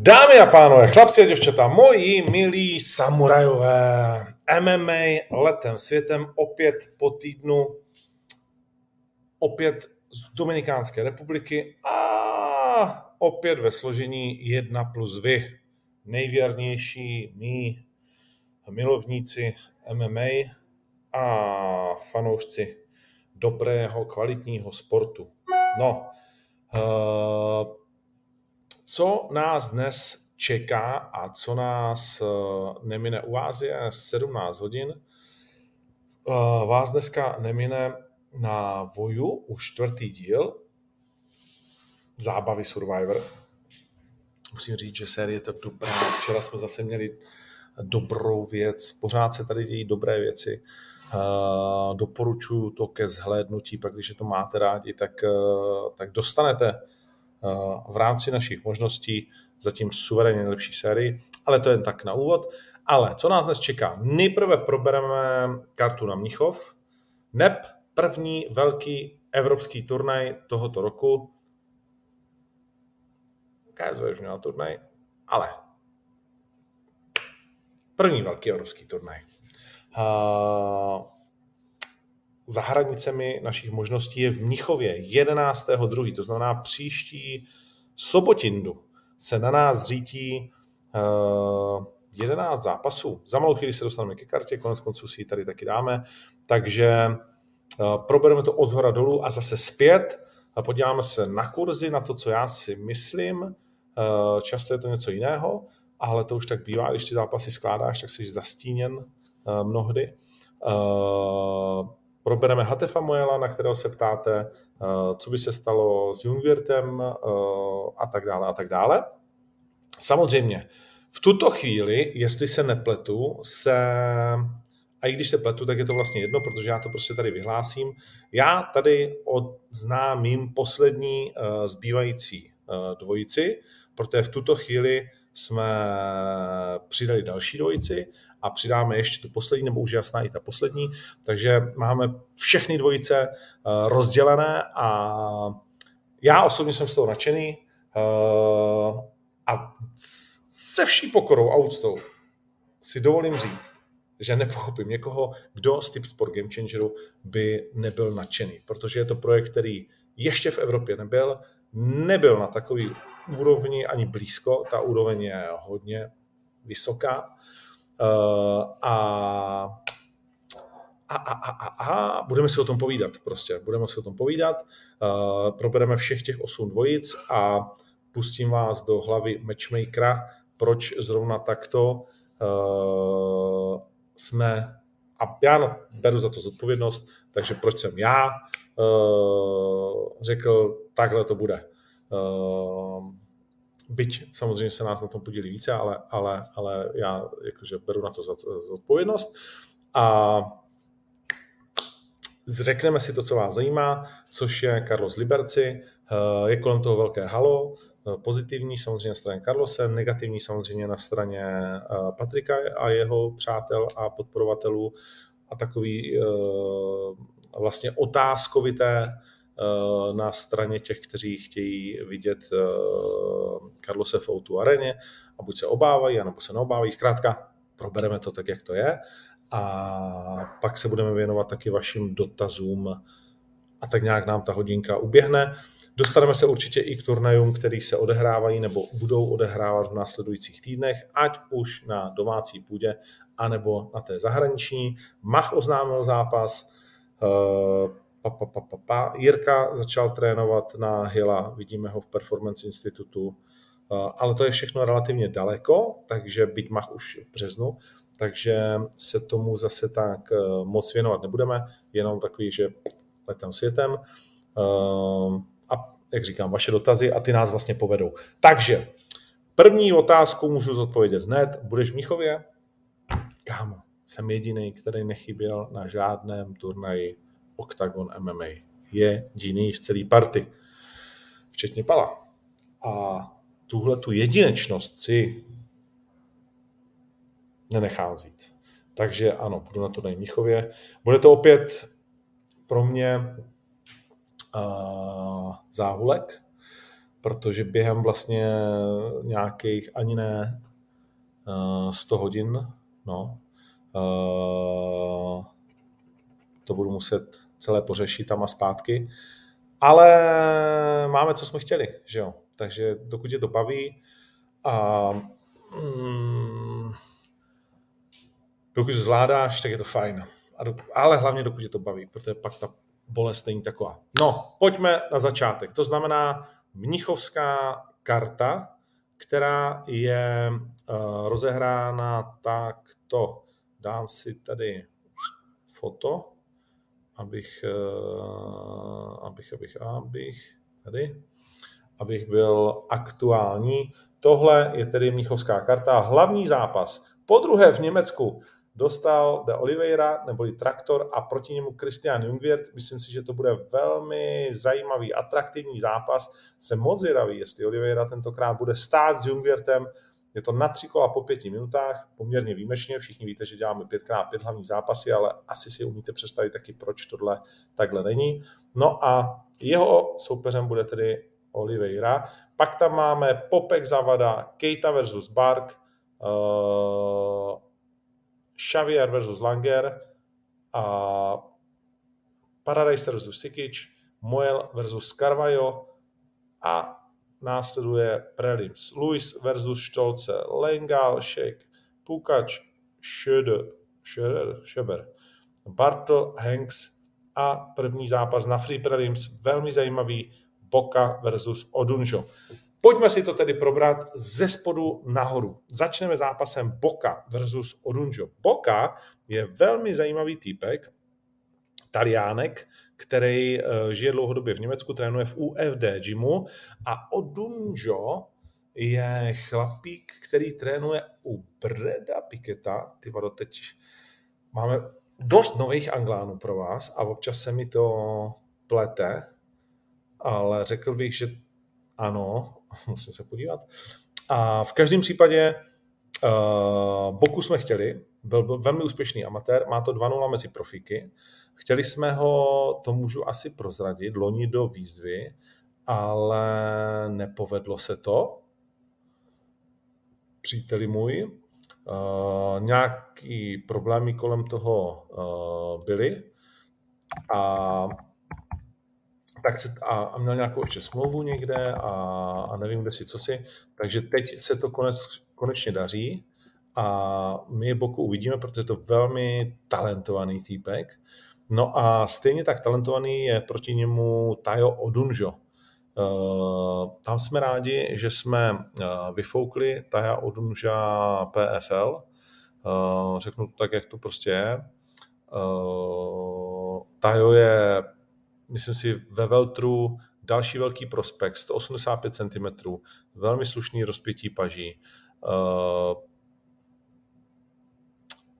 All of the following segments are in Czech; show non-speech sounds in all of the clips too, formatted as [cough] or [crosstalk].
Dámy a pánové, chlapci a děvčata, moji milí samurajové, MMA letem světem opět po týdnu, opět z Dominikánské republiky a opět ve složení 1 plus vy, nejvěrnější mý milovníci MMA a fanoušci dobrého, kvalitního sportu. No, uh, co nás dnes čeká a co nás uh, nemine u vás je 17 hodin. Uh, vás dneska nemine na Voju už čtvrtý díl Zábavy Survivor. Musím říct, že série to dobrá. Včera jsme zase měli dobrou věc. Pořád se tady dějí dobré věci. Uh, doporučuji to ke zhlédnutí, pak když to máte rádi, tak, tak dostanete v rámci našich možností zatím suverénně nejlepší sérii, ale to je jen tak na úvod. Ale co nás dnes čeká? Nejprve probereme kartu na Mnichov, neb první velký evropský turnaj tohoto roku. KSV už měla turnaj, ale první velký evropský turnaj. Uh, za hranicemi našich možností je v Mnichově 11.2., to znamená příští sobotindu se na nás řítí uh, 11 zápasů. Za malou chvíli se dostaneme ke kartě, konec konců si ji tady taky dáme, takže uh, probereme to od zhora dolů a zase zpět a podíváme se na kurzy, na to, co já si myslím. Uh, často je to něco jiného, ale to už tak bývá, když ty zápasy skládáš, tak jsi zastíněn uh, mnohdy. Uh, probereme Hatefa Mojela, na kterého se ptáte, uh, co by se stalo s Jungwirtem uh, a tak dále a tak dále. Samozřejmě, v tuto chvíli, jestli se nepletu, se a i když se pletu, tak je to vlastně jedno, protože já to prostě tady vyhlásím. Já tady odznámím poslední uh, zbývající dvojici, protože v tuto chvíli jsme přidali další dvojici a přidáme ještě tu poslední, nebo už jasná i ta poslední, takže máme všechny dvojice uh, rozdělené a já osobně jsem z toho nadšený uh, a se vší pokorou a úctou si dovolím říct, že nepochopím někoho, kdo z typ Sport Game Changeru by nebyl nadšený, protože je to projekt, který ještě v Evropě nebyl, nebyl na takový úrovni ani blízko, ta úroveň je hodně vysoká uh, a, a, a, a, a budeme si o tom povídat prostě, budeme si o tom povídat, uh, probereme všech těch osm dvojic a pustím vás do hlavy matchmakera, proč zrovna takto uh, jsme, a já beru za to zodpovědnost, takže proč jsem já uh, řekl, takhle to bude. Uh, byť samozřejmě se nás na tom podílí více, ale, ale, ale já jakože beru na to zodpovědnost. A Zřekneme si to, co vás zajímá, což je Carlos Liberci. Je kolem toho velké halo, pozitivní samozřejmě na straně Carlose, negativní samozřejmě na straně Patrika a jeho přátel a podporovatelů a takový vlastně otázkovité na straně těch, kteří chtějí vidět Carlose v Outu areně a buď se obávají, anebo se neobávají. Zkrátka, probereme to tak, jak to je a pak se budeme věnovat taky vašim dotazům a tak nějak nám ta hodinka uběhne. Dostaneme se určitě i k turnajům, které se odehrávají nebo budou odehrávat v následujících týdnech, ať už na domácí půdě, anebo na té zahraniční. Mach oznámil zápas, uh, pa, pa, pa, pa, pa. Jirka začal trénovat na Hila, vidíme ho v Performance Institutu, uh, ale to je všechno relativně daleko, takže byť Mach už v březnu, takže se tomu zase tak uh, moc věnovat nebudeme, jenom takový, že letem světem. Uh, a jak říkám, vaše dotazy a ty nás vlastně povedou. Takže první otázku můžu zodpovědět hned. Budeš v Míchově? Kámo, jsem jediný, který nechyběl na žádném turnaji Octagon MMA. Jediný z celé party. Včetně Pala. A tuhle tu jedinečnost si nenechám vzít. Takže ano, budu na to na Míchově. Bude to opět pro mě uh, záhulek. protože během vlastně nějakých ani ne 100 eh, hodin, no, eh, to budu muset celé pořešit tam a zpátky, ale máme, co jsme chtěli, že jo, takže dokud je to baví a mm, dokud to zvládáš, tak je to fajn. A ale hlavně dokud je to baví, protože pak ta bolest není taková. No, pojďme na začátek. To znamená mnichovská karta, která je uh, rozehrána takto. Dám si tady foto, abych, uh, abych, abych, abych, tady, abych byl aktuální. Tohle je tedy Mnichovská karta. Hlavní zápas. Po druhé v Německu dostal de Oliveira neboli Traktor a proti němu Christian Jungwirth. Myslím si, že to bude velmi zajímavý, atraktivní zápas. Jsem moc zvědavý, jestli Oliveira tentokrát bude stát s Jungwirthem. Je to na tři kola po pěti minutách, poměrně výjimečně. Všichni víte, že děláme pětkrát pět hlavních zápasy, ale asi si umíte představit taky, proč tohle takhle není. No a jeho soupeřem bude tedy Oliveira. Pak tam máme Popek Zavada, Keita versus Bark, uh, Xavier versus Langer a Paradise versus Sikic, Moel versus Carvajo a následuje prelims. Luis versus Stolce, Lengal, Šek, Pukač, Schöder, Schöder, Schöber, Bartl, Hanks a první zápas na Free Prelims, velmi zajímavý, Boka versus Odunjo. Pojďme si to tedy probrat ze spodu nahoru. Začneme zápasem Boka versus Odunjo. Boka je velmi zajímavý týpek, taliánek, který eh, žije dlouhodobě v Německu, trénuje v UFD gymu a Odunjo je chlapík, který trénuje u Breda Piketa. Ty vado, teď máme dost nových anglánů pro vás a občas se mi to plete, ale řekl bych, že ano, [laughs] musím se podívat. A v každém případě uh, Boku jsme chtěli, byl, byl velmi úspěšný amatér, má to 2-0 mezi profíky. Chtěli jsme ho, to můžu asi prozradit, loni do výzvy, ale nepovedlo se to. Příteli můj, uh, nějaký problémy kolem toho uh, byly a tak se, a, a měl nějakou ještě smlouvu někde a, a nevím, kde si, co si. Takže teď se to konec, konečně daří a my je Boku uvidíme, protože je to velmi talentovaný týpek. No a stejně tak talentovaný je proti němu Tayo Odunjo. Uh, tam jsme rádi, že jsme uh, vyfoukli Taja Odunža PFL. Uh, řeknu to tak, jak to prostě je. Tajo je myslím si, ve Veltru další velký prospekt, 185 cm, velmi slušný rozpětí paží, uh,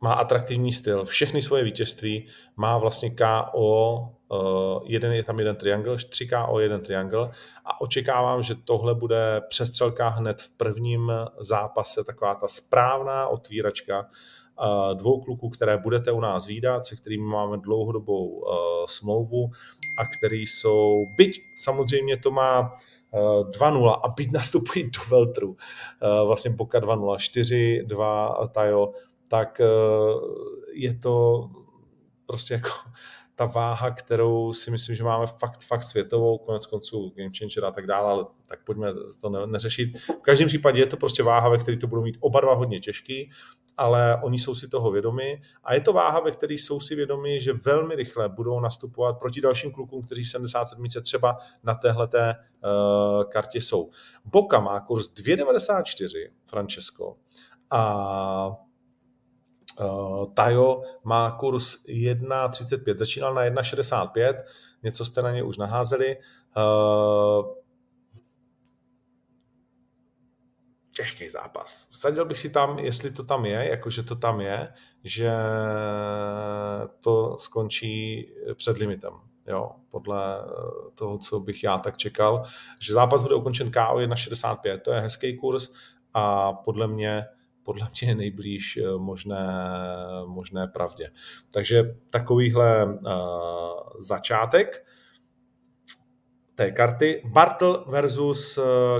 má atraktivní styl, všechny svoje vítězství, má vlastně KO, uh, jeden je tam jeden triangle, 3 KO, jeden triangle a očekávám, že tohle bude přestřelka hned v prvním zápase, taková ta správná otvíračka, dvou kluků, které budete u nás výdat, se kterými máme dlouhodobou uh, smlouvu a který jsou, byť samozřejmě to má uh, 2-0 a byť nastupují do Veltru, vlastně Boka 2-0, 4-2 Tajo, tak je to prostě jako ta váha, kterou si myslím, že máme fakt, fakt světovou, konec konců Game Changer a tak dále, ale tak pojďme to ne, neřešit. V každém případě je to prostě váha, ve které to budou mít oba dva hodně těžký, ale oni jsou si toho vědomi a je to váha, ve které jsou si vědomi, že velmi rychle budou nastupovat proti dalším klukům, kteří v 77 třeba na téhleté uh, kartě jsou. Boka má kurz 2,94, Francesco, a Uh, Tajo má kurz 1,35, začínal na 1,65, něco jste na ně už naházeli. Uh, těžký zápas. Vsadil bych si tam, jestli to tam je, jakože to tam je, že to skončí před limitem. Jo, podle toho, co bych já tak čekal, že zápas bude ukončen KO 1,65, to je hezký kurz a podle mě podle mě je nejblíž eh, možné, možné pravdě. Takže takovýhle uh, začátek. té karty. Bartle versus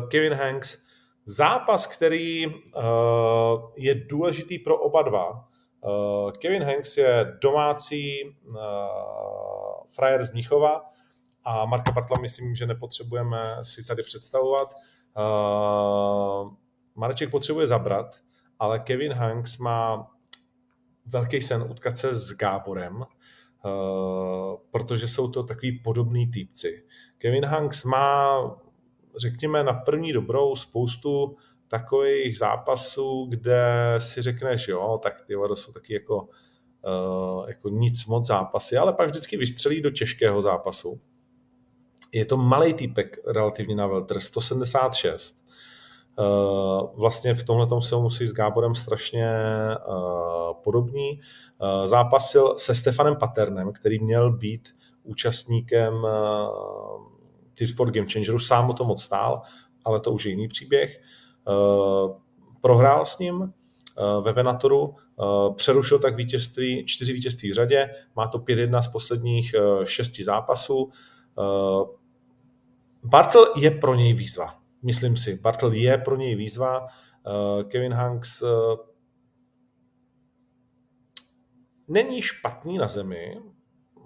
Kevin Hanks. Zápas, který je důležitý pro oba dva. Kevin Hanks je domácí frajer z Mnichova a Marka Bartla myslím, že nepotřebujeme si tady představovat. Mareček potřebuje zabrat, ale Kevin Hanks má velký sen utkat se s Gáborem, uh, protože jsou to takový podobný týpci. Kevin Hanks má, řekněme, na první dobrou spoustu takových zápasů, kde si řekneš, jo, tak ty to jsou taky jako, uh, jako nic moc zápasy, ale pak vždycky vystřelí do těžkého zápasu. Je to malý týpek relativně na Welter, 176 Eh, vlastně v tomhle se musí s Gáborem strašně eh, podobní. Eh, zápasil se Stefanem Paternem, který měl být účastníkem Tipsport Game Changeru, sám o to moc stál, ale to už je jiný příběh. Prohrál s ním ve Venatoru, přerušil tak vítězství, čtyři vítězství v řadě, má to 5-1 z posledních šesti zápasů. Bartel je pro něj výzva myslím si. Bartel je pro něj výzva. Eh, Kevin Hanks eh, není špatný na zemi,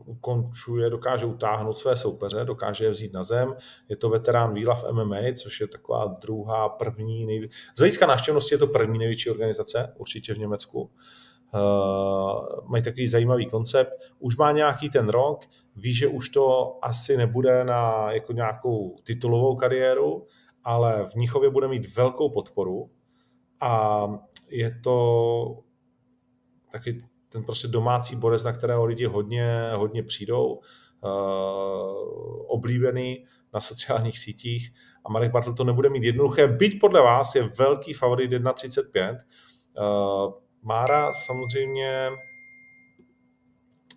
ukončuje, dokáže utáhnout své soupeře, dokáže je vzít na zem. Je to veterán Víla v MMA, což je taková druhá, první největší. Z hlediska návštěvnosti je to první největší organizace, určitě v Německu. Uh, mají takový zajímavý koncept. Už má nějaký ten rok, ví, že už to asi nebude na jako nějakou titulovou kariéru, ale v Níchově bude mít velkou podporu a je to taky ten prostě domácí borec, na kterého lidi hodně, hodně přijdou, uh, oblíbený na sociálních sítích a Marek Bartl to nebude mít jednoduché, byť podle vás je velký favorit 1.35. Uh, Mára samozřejmě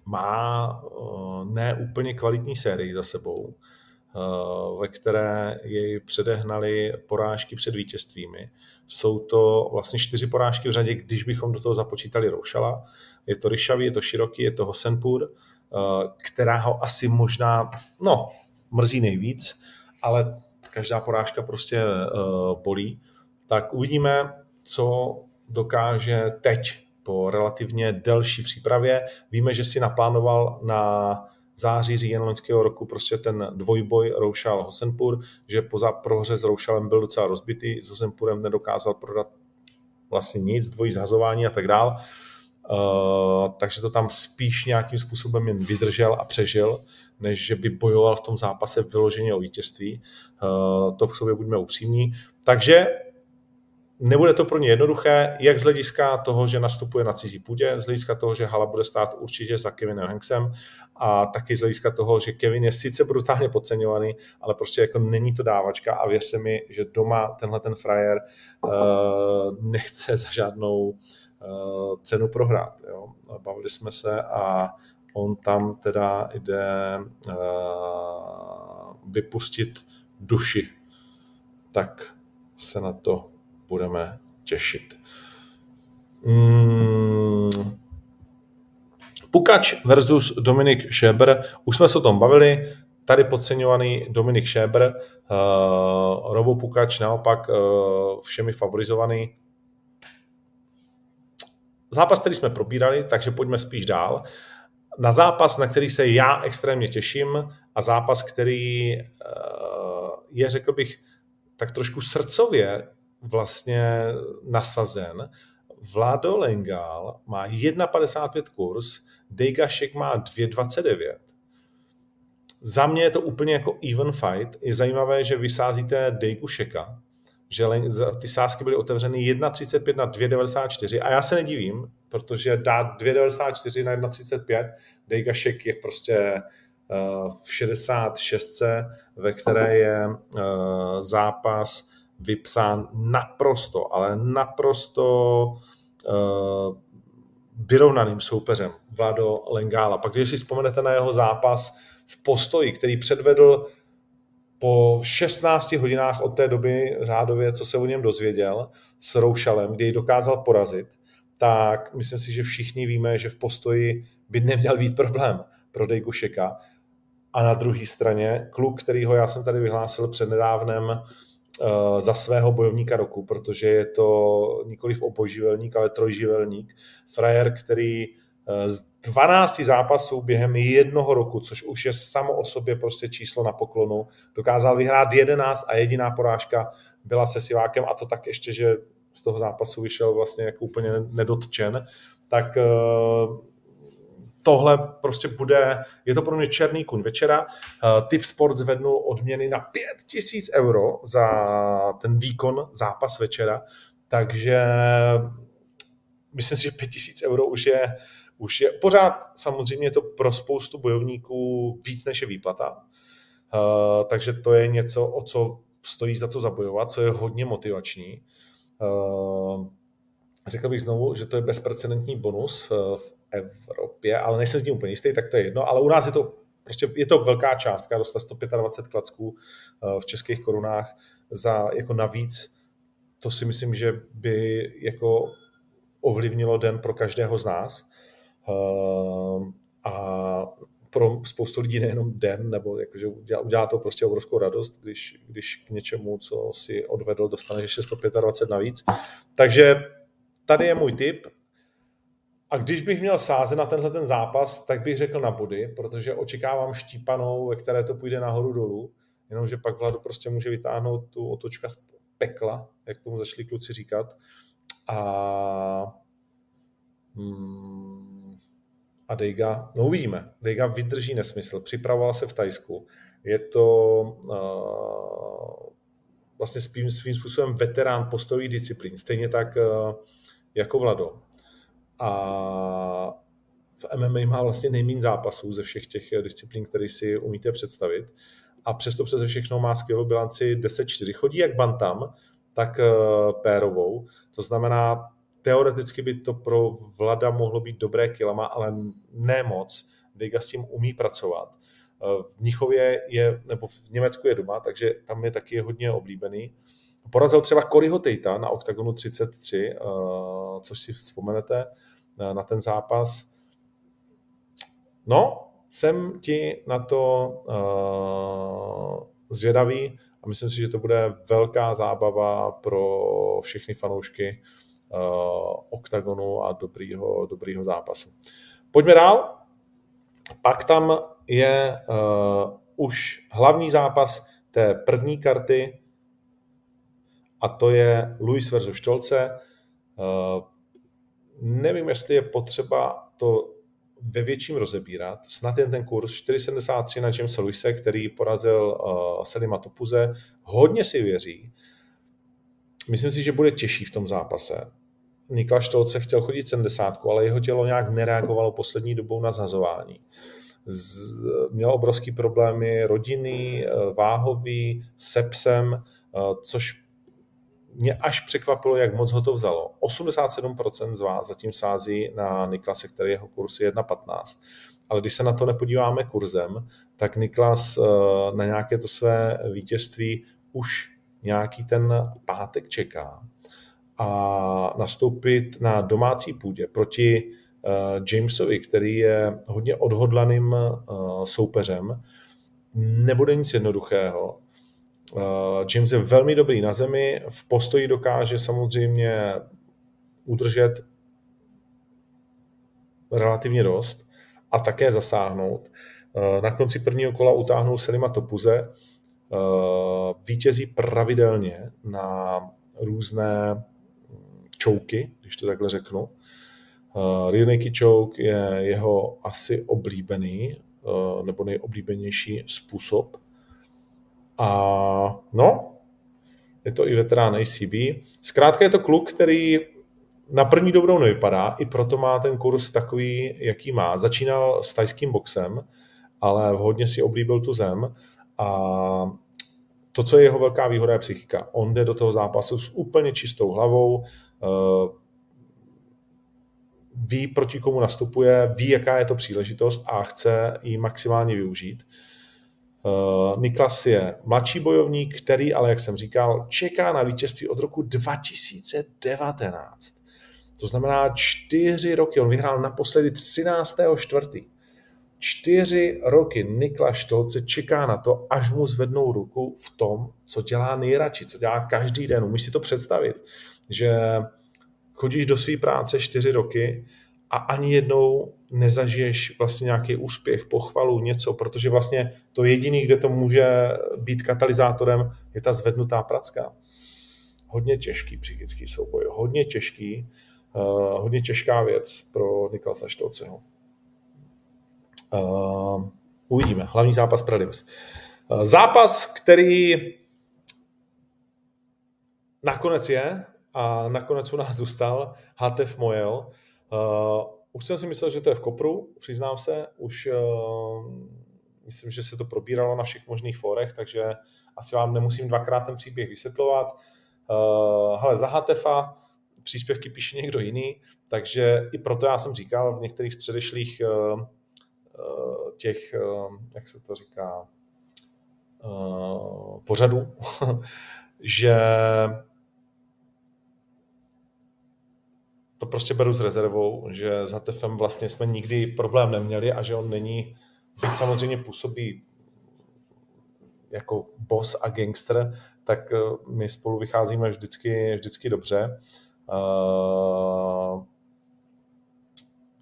má uh, ne úplně kvalitní sérii za sebou. Eh, ve které jej předehnali porážky před vítězstvími. Jsou to vlastně čtyři porážky v řadě, když bychom do toho započítali Roušala. Je to Ryšavý, je to Široký, je to Hosenpur, eh, která ho asi možná, no, mrzí nejvíc, ale každá porážka prostě eh, bolí. Tak uvidíme, co dokáže teď po relativně delší přípravě. Víme, že si naplánoval na září, říjen loňského roku prostě ten dvojboj Roušal Hosenpur, že po prohře s Roušalem byl docela rozbitý, s Hosenpurem nedokázal prodat vlastně nic, dvojí zhazování a tak dál. Uh, takže to tam spíš nějakým způsobem jen vydržel a přežil, než že by bojoval v tom zápase vyloženě o vítězství. Uh, to k sobě buďme upřímní. Takže Nebude to pro ně jednoduché, jak z hlediska toho, že nastupuje na cizí půdě, z hlediska toho, že Hala bude stát určitě za Kevinem Hanksem a taky z hlediska toho, že Kevin je sice brutálně podceňovaný, ale prostě jako není to dávačka a věřte mi, že doma tenhle ten frajer uh, nechce za žádnou uh, cenu prohrát. Jo. Bavili jsme se a on tam teda jde uh, vypustit duši. Tak se na to budeme těšit. Hmm. Pukač versus Dominik Šeber. Už jsme se o tom bavili. Tady podceňovaný Dominik Šeber, uh, Robo Pukač naopak uh, všemi favorizovaný. Zápas, který jsme probírali, takže pojďme spíš dál. Na zápas, na který se já extrémně těším a zápas, který uh, je, řekl bych, tak trošku srdcově vlastně nasazen. Vlado Lengal má 1,55 kurz, Dejgašek má 2,29. Za mě je to úplně jako even fight. Je zajímavé, že vysázíte Dejgu Šeka, že ty sázky byly otevřeny 1,35 na 2,94 a já se nedivím, protože dát 2,94 na 1,35 Dejgašek je prostě uh, v 66, ve které je uh, zápas vypsán naprosto, ale naprosto uh, vyrovnaným soupeřem Vlado Lengála. Pak když si vzpomenete na jeho zápas v postoji, který předvedl po 16 hodinách od té doby řádově, co se o něm dozvěděl, s Roušalem, kdy jej dokázal porazit, tak myslím si, že všichni víme, že v postoji by neměl být problém pro Dejgušeka. A na druhé straně kluk, kterýho já jsem tady vyhlásil před nedávnem za svého bojovníka roku, protože je to nikoliv opoživelník, ale trojživelník. Frajer, který uh, z 12 zápasů během jednoho roku, což už je samo o sobě prostě číslo na poklonu, dokázal vyhrát 11 a jediná porážka byla se Sivákem a to tak ještě, že z toho zápasu vyšel vlastně jako úplně nedotčen, tak uh, tohle prostě bude, je to pro mě černý kuň večera. Uh, Tip Sport zvednul odměny na 5000 euro za ten výkon zápas večera, takže myslím si, že 5000 euro už je, už je pořád samozřejmě to pro spoustu bojovníků víc než je výplata. Uh, takže to je něco, o co stojí za to zabojovat, co je hodně motivační. Uh, řekl bych znovu, že to je bezprecedentní bonus v Evropě, ale nejsem s ním úplně jistý, tak to je jedno, ale u nás je to prostě je to velká částka, dostat 125 klacků eh, v českých korunách za jako navíc. To si myslím, že by jako ovlivnilo den pro každého z nás. Eh, a pro spoustu lidí nejenom den, nebo jakože udělá, udělá to prostě obrovskou radost, když, když k něčemu, co si odvedl, dostane ještě 125 navíc. Takže tady je můj tip. A když bych měl sázet na tenhle ten zápas, tak bych řekl na body, protože očekávám štípanou, ve které to půjde nahoru dolů, jenomže pak Vladu prostě může vytáhnout tu otočka z pekla, jak tomu začali kluci říkat. A, hmm, a Dejga, no uvidíme. Dejga vydrží nesmysl. Připravoval se v Tajsku. Je to uh, vlastně svým, svým způsobem veterán postojových disciplín. Stejně tak uh, jako Vlado a v MMA má vlastně nejméně zápasů ze všech těch disciplín, které si umíte představit. A přesto přeze všechno má skvělou bilanci 10-4. Chodí jak bantam, tak eh, pérovou. To znamená, teoreticky by to pro Vlada mohlo být dobré kilama, ale ne moc. Liga s tím umí pracovat. Eh, v Mnichově je, nebo v Německu je doma, takže tam je taky hodně oblíbený. Porazil třeba Coryho Tejta na OKTAGONu 33, eh, což si vzpomenete eh, na ten zápas. No, jsem ti na to uh, zvědavý a myslím si, že to bude velká zábava pro všechny fanoušky OKTAGONu a dobrýho, dobrýho zápasu. Pojďme dál. Pak tam je už hlavní zápas té první karty, a to je Luis versus Štolce. Eh, nevím, jestli je potřeba to ve větším rozebírat. Snad jen ten kurz 4,73 na Jamesa Luise, který porazil uh, Selima Topuze, hodně si věří. Myslím si, že bude těžší v tom zápase. Niklas Štolce chtěl chodit 70, ale jeho tělo nějak nereagovalo poslední dobou na zhazování. Z, měl obrovský problémy rodiny, eh, váhový, sepsem, což mě až překvapilo, jak moc ho to vzalo. 87% z vás zatím sází na Niklase, který jeho kurz je 1,15. Ale když se na to nepodíváme kurzem, tak Niklas eh, na nějaké to své vítězství už nějaký ten pátek čeká. A nastoupit na domácí půdě proti eh, Jamesovi, který je hodně odhodlaným eh, soupeřem, nebude nic jednoduchého James je velmi dobrý na zemi, v postoji dokáže samozřejmě udržet relativně dost a také zasáhnout. Eh, na konci prvního kola utáhnul Selima Topuze, eh, vítězí pravidelně na různé čouky, když to takhle řeknu. Real Naked Choke je jeho asi oblíbený nebo nejoblíbenější způsob a no, je to i veterán ACB. Zkrátka je to kluk, který na první dobrou nevypadá, i proto má ten kurz takový, jaký má. Začínal s tajským boxem, ale hodně si oblíbil tu zem a to, co je jeho velká výhoda, je psychika. On jde do toho zápasu s úplně čistou hlavou, eh, ví, proti komu nastupuje, ví, jaká je to příležitost a chce ji maximálně využít. Uh, Niklas je mladší bojovník, který ale, jak jsem říkal, čeká na vítězství od roku 2019. To znamená čtyři roky. On vyhrál naposledy 13. čtvrtý. Čtyři roky Nikla Štolce čeká na to, až mu zvednou ruku v tom, co dělá nejradši, co dělá každý den. Umíš si to představit, že chodíš do své práce čtyři roky a ani jednou nezažiješ vlastně nějaký úspěch, pochvalu, něco, protože vlastně to jediný, kde to může být katalyzátorem, je ta zvednutá pracka. Hodně těžký psychický souboj, hodně těžký, uh, hodně těžká věc pro Niklasa Štolceho. Uh, uvidíme. Hlavní zápas Prelims. Uh, zápas, který nakonec je a nakonec u nás zůstal, Hatef Mojel. Uh, už jsem si myslel, že to je v Kopru, přiznám se. Už uh, myslím, že se to probíralo na všech možných fórech, takže asi vám nemusím dvakrát ten příběh vysvětlovat. Uh, hele, za Hatefa příspěvky píše někdo jiný, takže i proto já jsem říkal v některých z předešlých uh, těch, uh, jak se to říká, uh, pořadů, [laughs] že to prostě beru s rezervou, že s HTFem vlastně jsme nikdy problém neměli a že on není, byť samozřejmě působí jako boss a gangster, tak eh, my spolu vycházíme vždycky, vždycky dobře. Eh,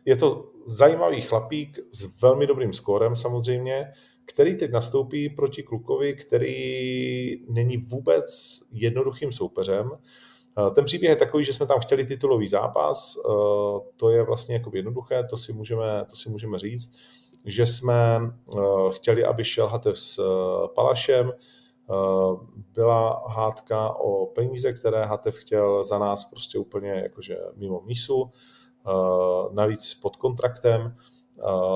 je to zajímavý chlapík s velmi dobrým skórem samozřejmě, který teď nastoupí proti klukovi, který není vůbec jednoduchým soupeřem. Eh, ten příběh je takový, že jsme tam chtěli titulový zápas, eh, to je vlastně jako jednoduché, to si můžeme, to si můžeme říct, že jsme eh, chtěli, aby šel Hatev s Palašem, byla hádka o peníze, které Hatev chtěl za nás prostě úplně jakože mimo mísu, navíc pod kontraktem,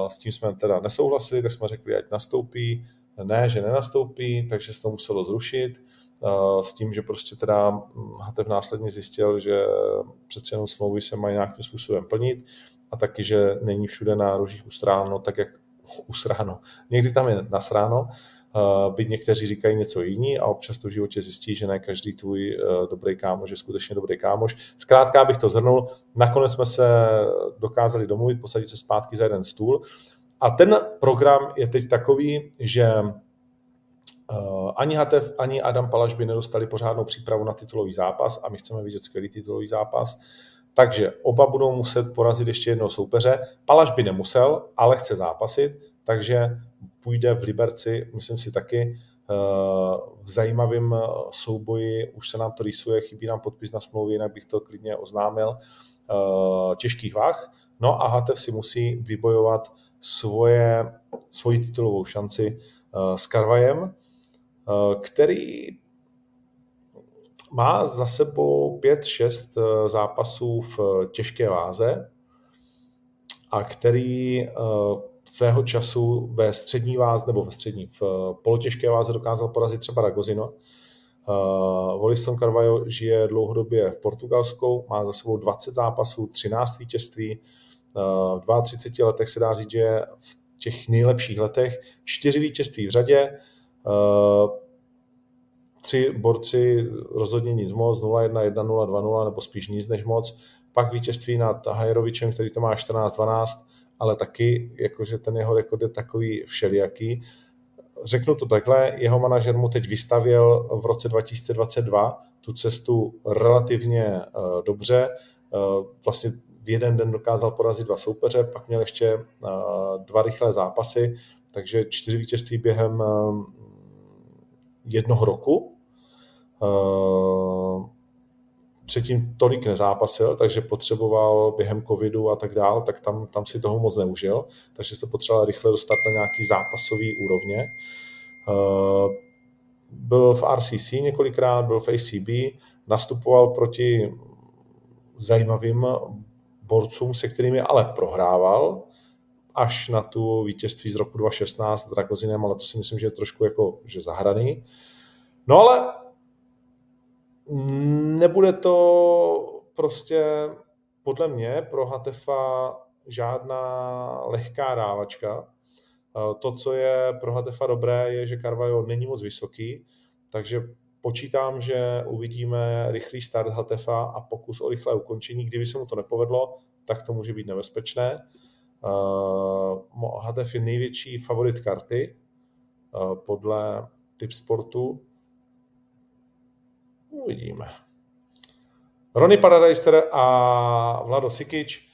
s tím jsme teda nesouhlasili, tak jsme řekli, ať nastoupí, ne, že nenastoupí, takže se to muselo zrušit s tím, že prostě teda Hatev následně zjistil, že přece jenom smlouvy se mají nějakým způsobem plnit a taky, že není všude na rožích ustráno, tak jak [laughs] usráno. Někdy tam je nasráno, byť někteří říkají něco jiný a občas to v životě zjistí, že ne každý tvůj e, dobrý kámoš je skutečně dobrý kámoš. Zkrátka bych to zhrnul, nakonec jsme se dokázali domluvit, posadit se zpátky za jeden stůl a ten program je teď takový, že ani Hatev, ani Adam Palaš by nedostali pořádnou přípravu na titulový zápas a my chceme vidět skvělý titulový zápas. Takže oba budou muset porazit ještě jednoho soupeře. Palaš by nemusel, ale chce zápasit, takže půjde v Liberci, myslím si taky, uh, v zajímavém souboji, už se nám to rýsuje, chybí nám podpis na smlouvě, jinak bych to klidně oznámil, těžkých vah. No a Hatev si musí vybojovat svoje, svoji titulovou šanci s Karvajem, Eh, který má za sebou 5-6 eh, zápasů v eh, těžké váze a který svého času ve střední váze, nebo ve střední, v polotěžké váze dokázal porazit třeba Ragozino. Volison Carvalho žije dlouhodobě v Portugalsku, má za sebou 20 zápasů, 13 vítězství. V 32 letech se dá říct, že v těch nejlepších letech čtyři vítězství v řadě, tři borci rozhodně nic moc, 0-1, 1-0, 2-0, nebo spíš nic než moc. Pak vítězství nad Hajerovičem, který to má 14-12, ale taky, jakože ten jeho rekord je takový všelijaký. Řeknu to takhle, jeho manažer mu teď vystavěl v roce 2022 tu cestu relativně uh, dobře. Uh, vlastně v jeden den dokázal porazit dva soupeře, pak měl ještě dva rychlé zápasy, takže čtyři vítězství během jednoho roku. Eh, předtím tolik nezápasil, takže potřeboval během covidu a tak dál, tak tam, tam si toho moc neužil, takže se potřeboval rychle dostat na nějaký zápasový úrovně. Eh, byl v RCC několikrát, byl v ACB, nastupoval proti zajímavým borcům, se kterými ale prohrával, až na tu vítězství z roku 2016 s Dragozinem, ale to si myslím, že je trošku jako, že zahraný. No ale nebude to prostě podle mě pro Hatefa žádná lehká rávačka. To, co je pro Hatefa dobré, je, že Carvalho není moc vysoký, takže počítám, že uvidíme rychlý start Hatefa a pokus o rychlé ukončení. Kdyby se mu to nepovedlo, tak to může být nebezpečné. Uh, Hatev je největší favorit karty uh, podle typ sportu. Uvidíme. Ronnie Paradiser a Vlado Sikič.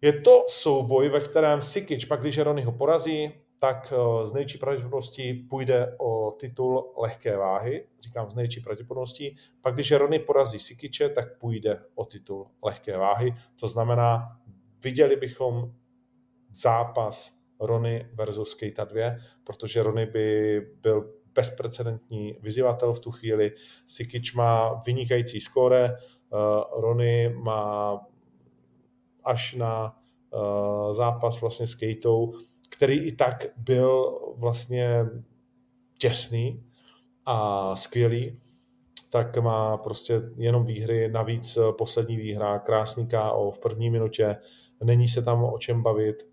Je to souboj, ve kterém Sikič, pak když Ronnie ho porazí, tak eh, z největší pravděpodobností půjde o titul lehké váhy, říkám z největší pravděpodobností. Pak když Ronnie porazí Sikiče, tak půjde o titul lehké váhy. To znamená, viděli bychom zápas Rony versus Keita 2, protože Rony by byl bezprecedentní vyzývatel v tu chvíli. Sikič má vynikající skóre, uh, Rony má až na uh, zápas vlastně s Kejtou, který i tak byl vlastně těsný a skvělý, tak má prostě jenom výhry, navíc poslední výhra, krásný KO v první minutě, není se tam o čem bavit,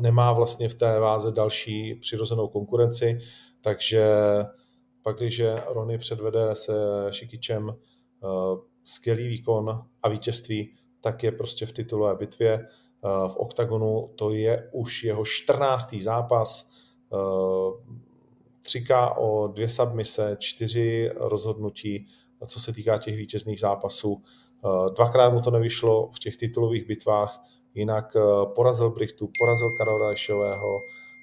nemá vlastně v té váze další přirozenou konkurenci, takže pak, když Rony předvede se Šikičem uh, skvělý výkon a vítězství, tak je prostě v titulové bitvě uh, v OKTAGONu, to je už jeho 14. zápas, 3K o dvě submise, čtyři rozhodnutí, co se týká těch vítězných zápasů. Dvakrát mu to nevyšlo v těch titulových bitvách, Jinak eh, porazil Brichtu, porazil Karola Ešového,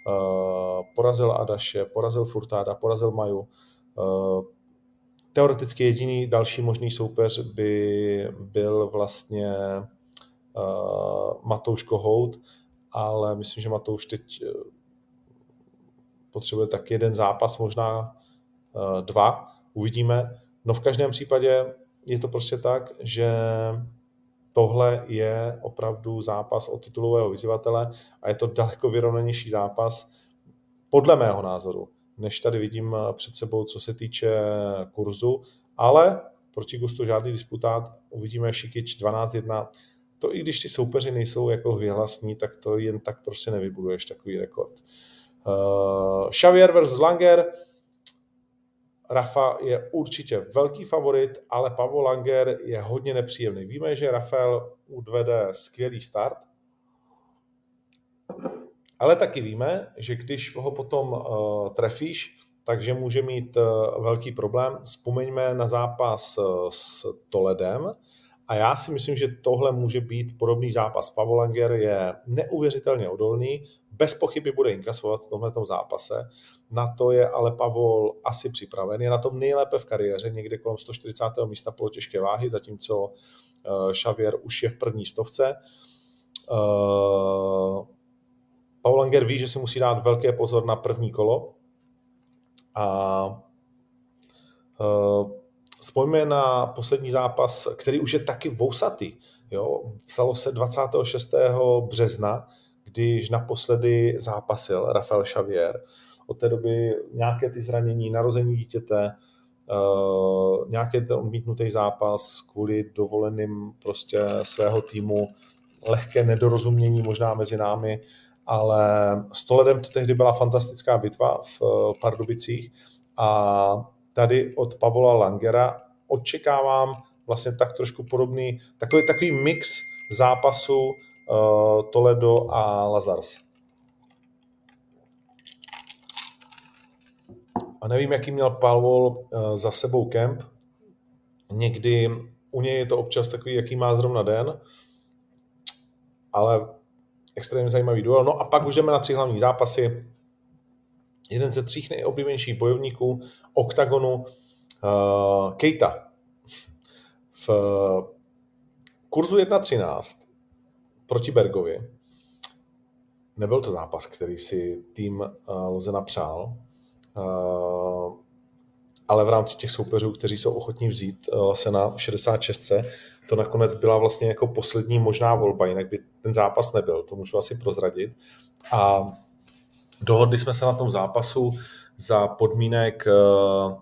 eh, porazil Adaše, porazil Furtáda, porazil Maju. Eh, teoreticky jediný další možný soupeř by byl vlastně Matouš Kohout, ale myslím, že Matouš teď potřebuje tak jeden zápas, možná dva, uvidíme. No v každém případě je to prostě tak, že tohle je opravdu zápas o titulového vyzývatele a je to daleko vyrovnanější zápas, podle mého názoru, než tady vidím před sebou, co se týče kurzu, ale proti gustu žádný disputát, uvidíme Šikič 12-1, to i když ty soupeři nejsou jako vyhlasní, tak to jen tak prostě nevybuduješ takový rekord. Uh, Xavier versus Langer, Rafa je určitě velký favorit, ale Pavlo Langer je hodně nepříjemný. Víme, že Rafael udvede skvělý start, ale taky víme, že když ho potom uh, trefíš, takže může mít uh, velký problém. Vzpomeňme na zápas uh, s Toledem, a já si myslím, že tohle může být podobný zápas. Pavel Langer je neuvěřitelně odolný, bez pochyby bude inkasovat v tomto zápase. Na to je ale Pavol asi připraven. Je na tom nejlépe v kariéře, někde kolem 140. místa polotěžké váhy, zatímco uh, Xavier už je v první stovce. Uh, Paul Langer ví, že si musí dát velké pozor na první kolo a Vzpomeňme na poslední zápas, který už je taky vousatý. Jo? Psalo se 26. března, když naposledy zápasil Rafael Xavier. Od té doby nějaké ty zranění, narození dítěte, uh, nějaký ten odmítnutý zápas kvůli dovoleným prostě svého týmu, lehké nedorozumění možná mezi námi, ale s Toledem to tehdy byla fantastická bitva v uh, Pardubicích a tady od Pavola Langera očekávám vlastně tak trošku podobný, takový, takový mix zápasu uh, Toledo a Lazars. A nevím, jaký měl Pavol uh, za sebou kemp. Někdy u něj je to občas takový, jaký má zrovna den, ale extrémně zajímavý duel. No a pak už jdeme na tři hlavní zápasy jeden ze tří nejoblíbenějších bojovníků OKTAGONu, uh, Keita. V kurzu 1.13 proti Bergovi nebyl to zápas, který si tým uh, Lozena přál, uh, ale v rámci těch soupeřů, kteří jsou ochotní vzít Lasena v 66. To nakonec byla vlastně jako poslední možná volba, jinak by ten zápas nebyl, to můžu asi prozradit. A Dohodli jsme se na tom zápasu za podmínek, eh,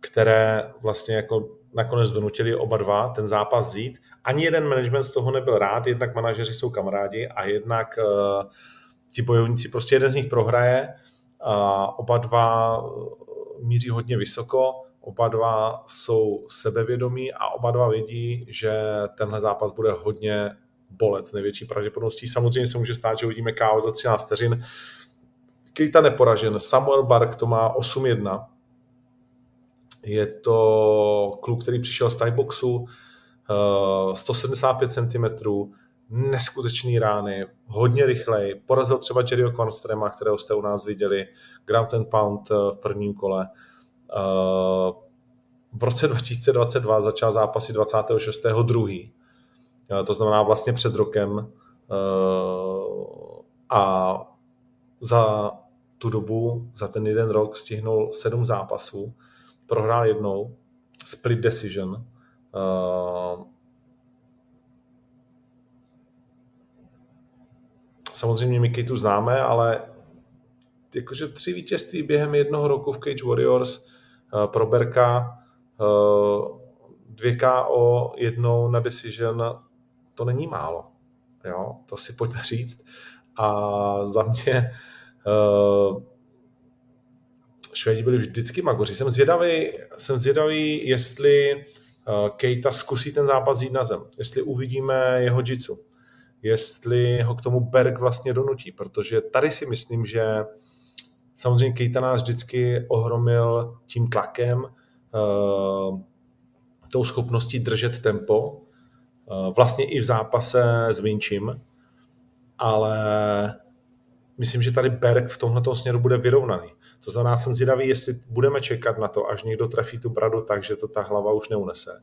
které vlastně jako nakonec donutili oba dva ten zápas vzít. Ani jeden management z toho nebyl rád, jednak manažeři jsou kamarádi a jednak uh, ti bojovníci, prostě jeden z nich prohraje a oba dva eh, míří hodně vysoko, oba dva jsou sebevědomí a oba dva vědí, že tenhle zápas bude hodně bolec největší pravděpodobností. Samozřejmě se může stát, že uvidíme KO za 13 vteřin. Keita neporažen, Samuel Bark to má 8-1. Je to kluk, který přišel z Thai boxu, 175 cm, neskutečný rány, hodně rychlej, porazil třeba Jerryho Kvanstrema, kterého jste u nás viděli, ground and pound eh, v prvním kole. Eh, v roce 2022 začal zápasy 26.2. Eh, to znamená vlastně před rokem a za tu dobu, za ten jeden rok stihnul sedm zápasů, prohrál jednou, split decision, samozřejmě my tu známe, ale jakože tři vítězství během jednoho roku v Cage Warriors pro Berka, dvě KO, jednou na decision, to není málo. Jo? To si pojďme říct. A za mě uh, Švédi byli vždycky magoři. Jsem zvědavý, jsem zvědavý, jestli uh, Kejta zkusí ten zápas jít na zem. Jestli uvidíme jeho jitsu jestli ho k tomu Berg vlastně donutí, protože tady si myslím, že samozřejmě Kejta nás vždycky ohromil tím tlakem, uh, tou schopností držet tempo, vlastně i v zápase s Vinčím, ale myslím, že tady Berg v tomhle směru bude vyrovnaný. To znamená, jsem zvědavý, jestli budeme čekat na to, až někdo trefí tu bradu tak, že to ta hlava už neunese.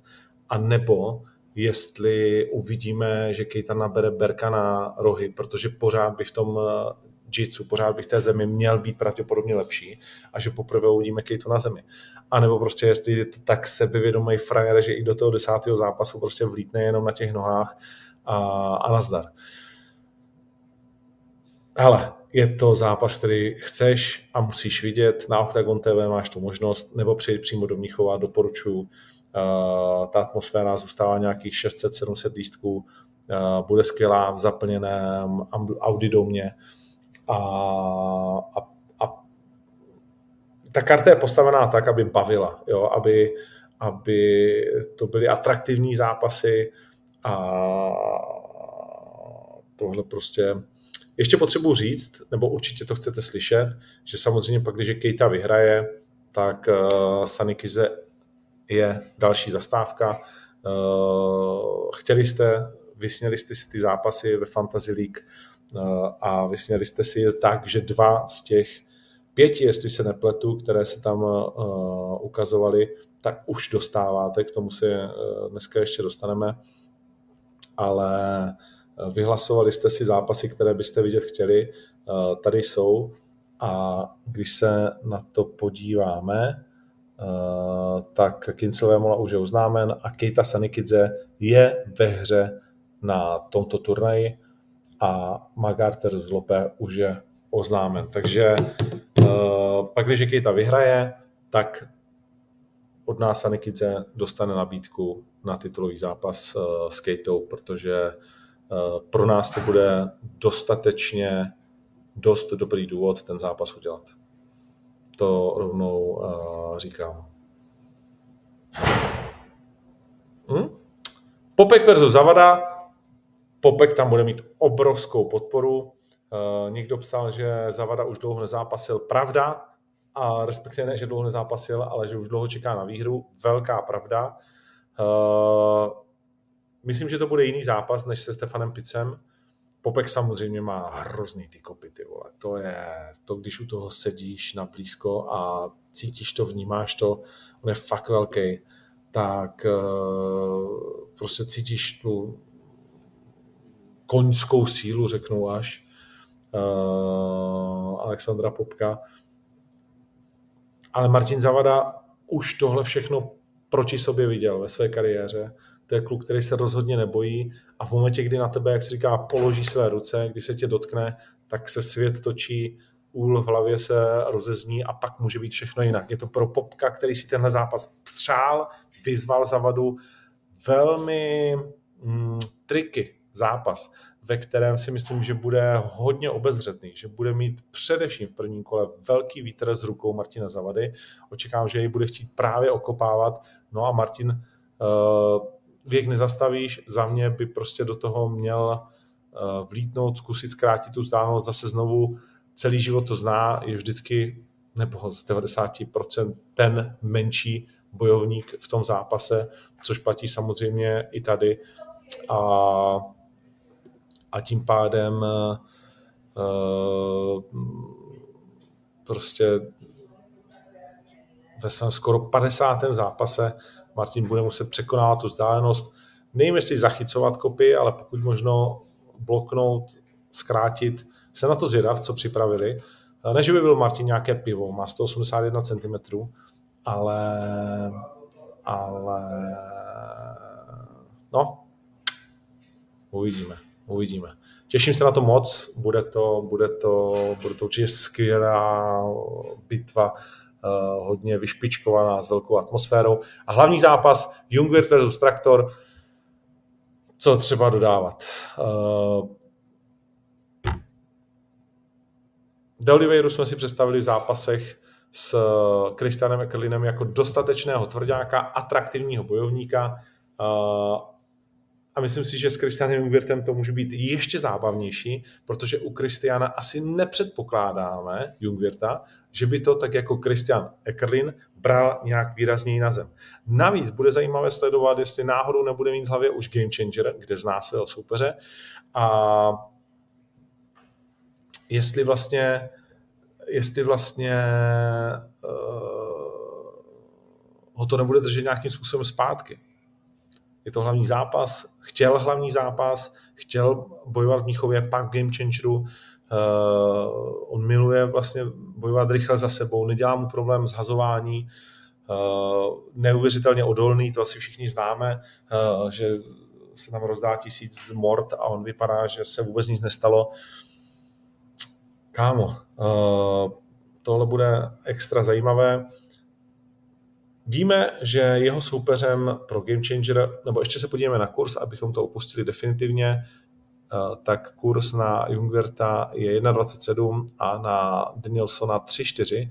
A nebo jestli uvidíme, že Kejta nabere Berka na rohy, protože pořád by v tom eh, jitsu, pořád by v té zemi měl být pravděpodobně lepší a že poprvé uvidíme Kejtu na zemi. A nebo prostě jestli je to tak sebevědomý frajer, že i do toho desátého zápasu prostě vlítne jenom na těch nohách a, a nazdar. Hele, je to zápas, který chceš a musíš vidět. Na Octagon TV máš tu možnost, nebo přijít přímo do Mnichova, doporučuji ta atmosféra zůstává nějakých 600-700 lístků, bude skvělá v zaplněném Audi domě a, a ta karta je postavená tak, aby bavila, jo? Aby, aby to byly atraktivní zápasy a tohle prostě ještě potřebuji říct, nebo určitě to chcete slyšet, že samozřejmě pak, když Kejta vyhraje, tak uh, Sanikize je další zastávka. Eh, chtěli jste, vysněli jste si ty zápasy ve Fantasy League eh, a vysněli jste si je tak, že dva z těch pěti, jestli se nepletu, které se tam eh, ukazovaly, tak už dostáváte, k tomu se dneska ještě dostaneme, ale vyhlasovali jste si zápasy, které byste vidět chtěli, tady jsou. A když se na to podíváme, Eh, tak Kincel Vemola už je oznámen a Keita Sanikidze je ve hře na tomto turnaji a Magarter z Lope už je oznámen. Takže uh, pak, když Keita vyhraje, tak od nás Sanikidze dostane nabídku na titulový zápas uh, s Kejtou, protože uh, pro nás to bude dostatečně dost dobrý důvod ten zápas udělat to rovnou říkám. Hm? Popek versus Zavada. Popek tam bude mít obrovskou podporu. Uh, někdo psal, že Zavada už dlouho nezápasil. Pravda, a respektive ne, že dlouho nezápasil, ale že už dlouho čeká na výhru. Velká pravda. Uh, myslím, že to bude jiný zápas než se Stefanem Picem. Popek samozřejmě má hrozný ty kopy, ty vole. To je, to když u toho sedíš na blízko a cítíš to, vnímáš to, on je fakt velký, tak uh, prostě cítíš tu koňskou sílu, řeknu až, uh, Alexandra Popka. Ale Martin Zavada už tohle všechno proti sobě viděl ve své kariéře to je kluk, který se rozhodně nebojí a v momentě, kdy na tebe, jak se říká, položí své ruce, kdy se tě dotkne, tak se svět točí, úl v hlavě se rozezní a pak může být všechno jinak. Je to pro Popka, který si tenhle zápas přál, vyzval Zavadu velmi mm, triky zápas, ve kterém si myslím, že bude hodně obezřetný, že bude mít především v prvním kole velký vítr s rukou Martina Zavady. Očekávám, že jej bude chtít právě okopávat. No a Martin uh, věk nezastavíš, za mě by prostě do toho měl eh, vlítnout, zkusit zkrátit tu vzdálenost zase znovu. Celý život to zná, je vždycky nebo z 90% ten menší bojovník v tom zápase, což platí samozřejmě i tady. A, a tím pádem uh, prostě ve svém skoro 50. zápase Martin bude muset překonávat tu vzdálenost. Nevím, jestli zachycovat kopy, ale pokud možno bloknout, zkrátit. Jsem na to zvědav, co připravili. Ne, že by byl Martin nějaké pivo, má 181 cm, ale, ale no, uvidíme, uvidíme. Těším se na to moc, bude to, bude to, bude to určitě skvělá bitva, uh, hodně vyšpičkovaná s velkou atmosférou. A hlavní zápas Jungwirth versus Traktor, co třeba dodávat. Uh, De jsme si představili v zápasech s Kristianem Eckerlinem jako dostatečného tvrdáka, atraktivního bojovníka a myslím si, že s Kristianem Jungwirtem to může být ještě zábavnější, protože u Kristiana asi nepředpokládáme Jungwirta, že by to tak jako Kristian Eckerlin bral nějak výrazněji na zem. Navíc bude zajímavé sledovat, jestli náhodou nebude mít v hlavě už Game Changer, kde zná svého soupeře a jestli vlastně, jestli vlastně uh, ho to nebude držet nějakým způsobem zpátky. Je to hlavní zápas, chtěl hlavní zápas, chtěl bojovat v Míchově, pak v Game Changeru, uh, on miluje vlastně bojovat rychle za sebou, nedělá mu problém zhazování, uh, neuvěřitelně odolný, to asi všichni známe, uh, že se tam rozdá tisíc mord a on vypadá, že se vůbec nic nestalo. Kámo, uh, tohle bude extra zajímavé. Víme, že jeho soupeřem pro Game Changer, nebo ještě se podíváme na kurz, abychom to opustili definitivně, uh, tak kurz na Jungwerta je 1,27 a na Danielsona 3,4.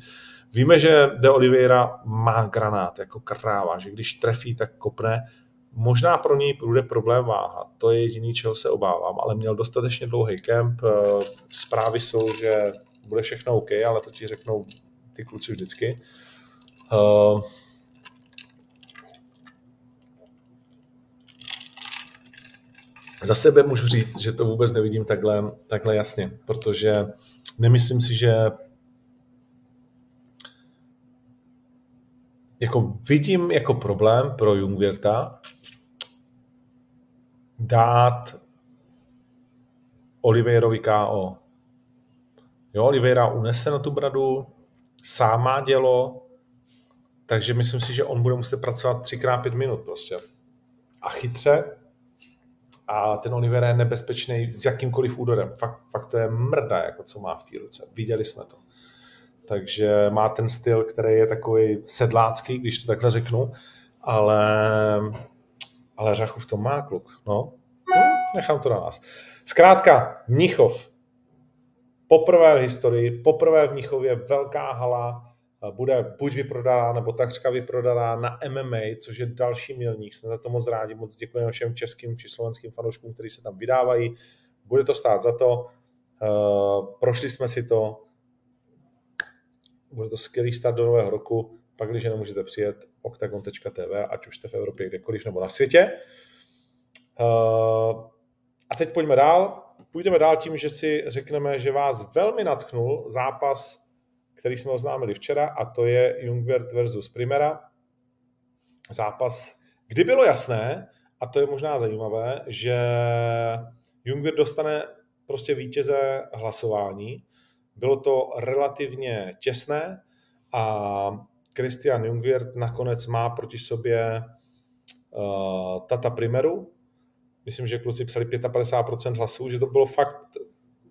Víme, že De Oliveira má granát jako kráva, že když trefí, tak kopne. Možná pro něj bude problém váha, to je jediný, čeho se obávám, ale měl dostatečně dlouhý kemp. Eh, zprávy jsou, že bude všechno OK, ale to ti řeknou ty kluci vždycky. Uh, za sebe můžu říct, že to vůbec nevidím takhle, takhle jasně, protože nemyslím si, že jako vidím jako problém pro Jungwirta, dát Oliveirovi KO. Jo, Oliveira unese na tu bradu, sám má dělo, takže myslím si, že on bude muset pracovat 3x5 minut prostě. A chytře. A ten Oliveira je nebezpečný s jakýmkoliv úderem. Fakt, fakt to je mrda, jako co má v té ruce. Viděli jsme to. Takže má ten styl, který je takový sedlácký, když to takhle řeknu, ale ale řachu v tom má kluk. No, no nechám to na vás. Zkrátka, Mnichov. Poprvé v historii, poprvé v Mnichově velká hala, bude buď vyprodaná, nebo takřka vyprodaná na MMA, což je další milník. Jsme za to moc rádi, moc děkujeme všem českým či slovenským fanouškům, kteří se tam vydávají. Bude to stát za to. Uh, prošli jsme si to. Bude to skvělý start do nového roku pak, když nemůžete přijet, octagon.tv, ať už jste v Evropě kdekoliv nebo na světě. Uh, a teď pojďme dál. Půjdeme dál tím, že si řekneme, že vás velmi natchnul zápas, který jsme oznámili včera, a to je Jungwirth versus Primera. Zápas, kdy bylo jasné, a to je možná zajímavé, že Jungwirth dostane prostě vítěze hlasování. Bylo to relativně těsné a Christian Jungwirth nakonec má proti sobě uh, Tata Primeru. Myslím, že kluci psali 55% hlasů, že to bylo fakt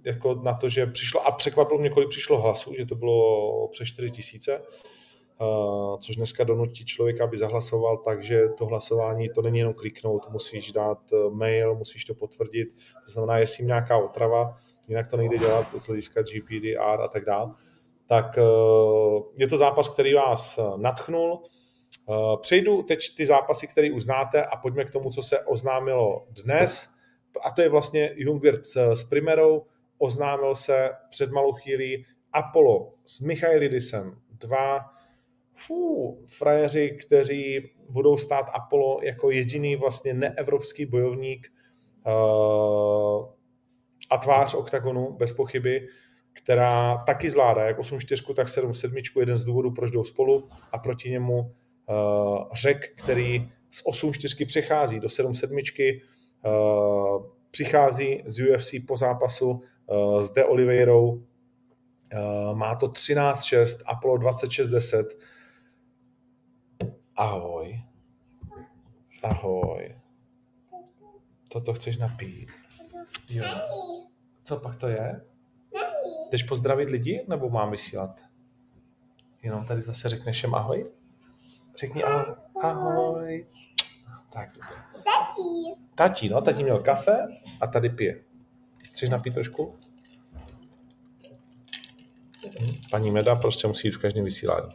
jako na to, že přišlo, a překvapilo mě, kolik přišlo hlasů, že to bylo přes 4 tisíce, uh, což dneska donutí člověka, aby zahlasoval, takže to hlasování, to není jenom kliknout, musíš dát eh, mail, musíš to potvrdit, to znamená, jestli nějaká otrava, jinak to nejde dělat z hlediska GPDR a tak dále tak eh, je to zápas, který vás natchnul. Uh, přejdu teď ty zápasy, které uznáte a pojďme k tomu, co se oznámilo dnes. A to je vlastně Jungwirth s Primerou. Oznámil se před malou chvílí Apollo s Michailidisem. Dva fů, frajeři, kteří budou stát Apollo jako jediný vlastně neevropský bojovník uh, a tvář oktagonu, bez pochyby, která taky zvládá jak 8-4, tak 7-7, jeden z důvodů, proč jdou spolu a proti němu uh, řek, který z 8-4 přechází do 7-7, uh, přichází z UFC po zápasu uh, s De Oliveirou, uh, má to 13-6, Apollo 26-10. Ahoj. Ahoj. Toto chceš napít? Jo. Co pak to je? Chceš pozdravit lidi, nebo mám vysílat? Jenom tady zase řekneš všem ahoj? Řekni ahoj. Ahoj. Tak, dobře. Tati. Tati, no, tati měl kafe a tady pije. Chceš napít trošku? Paní Meda prostě musí jít v každém vysílání.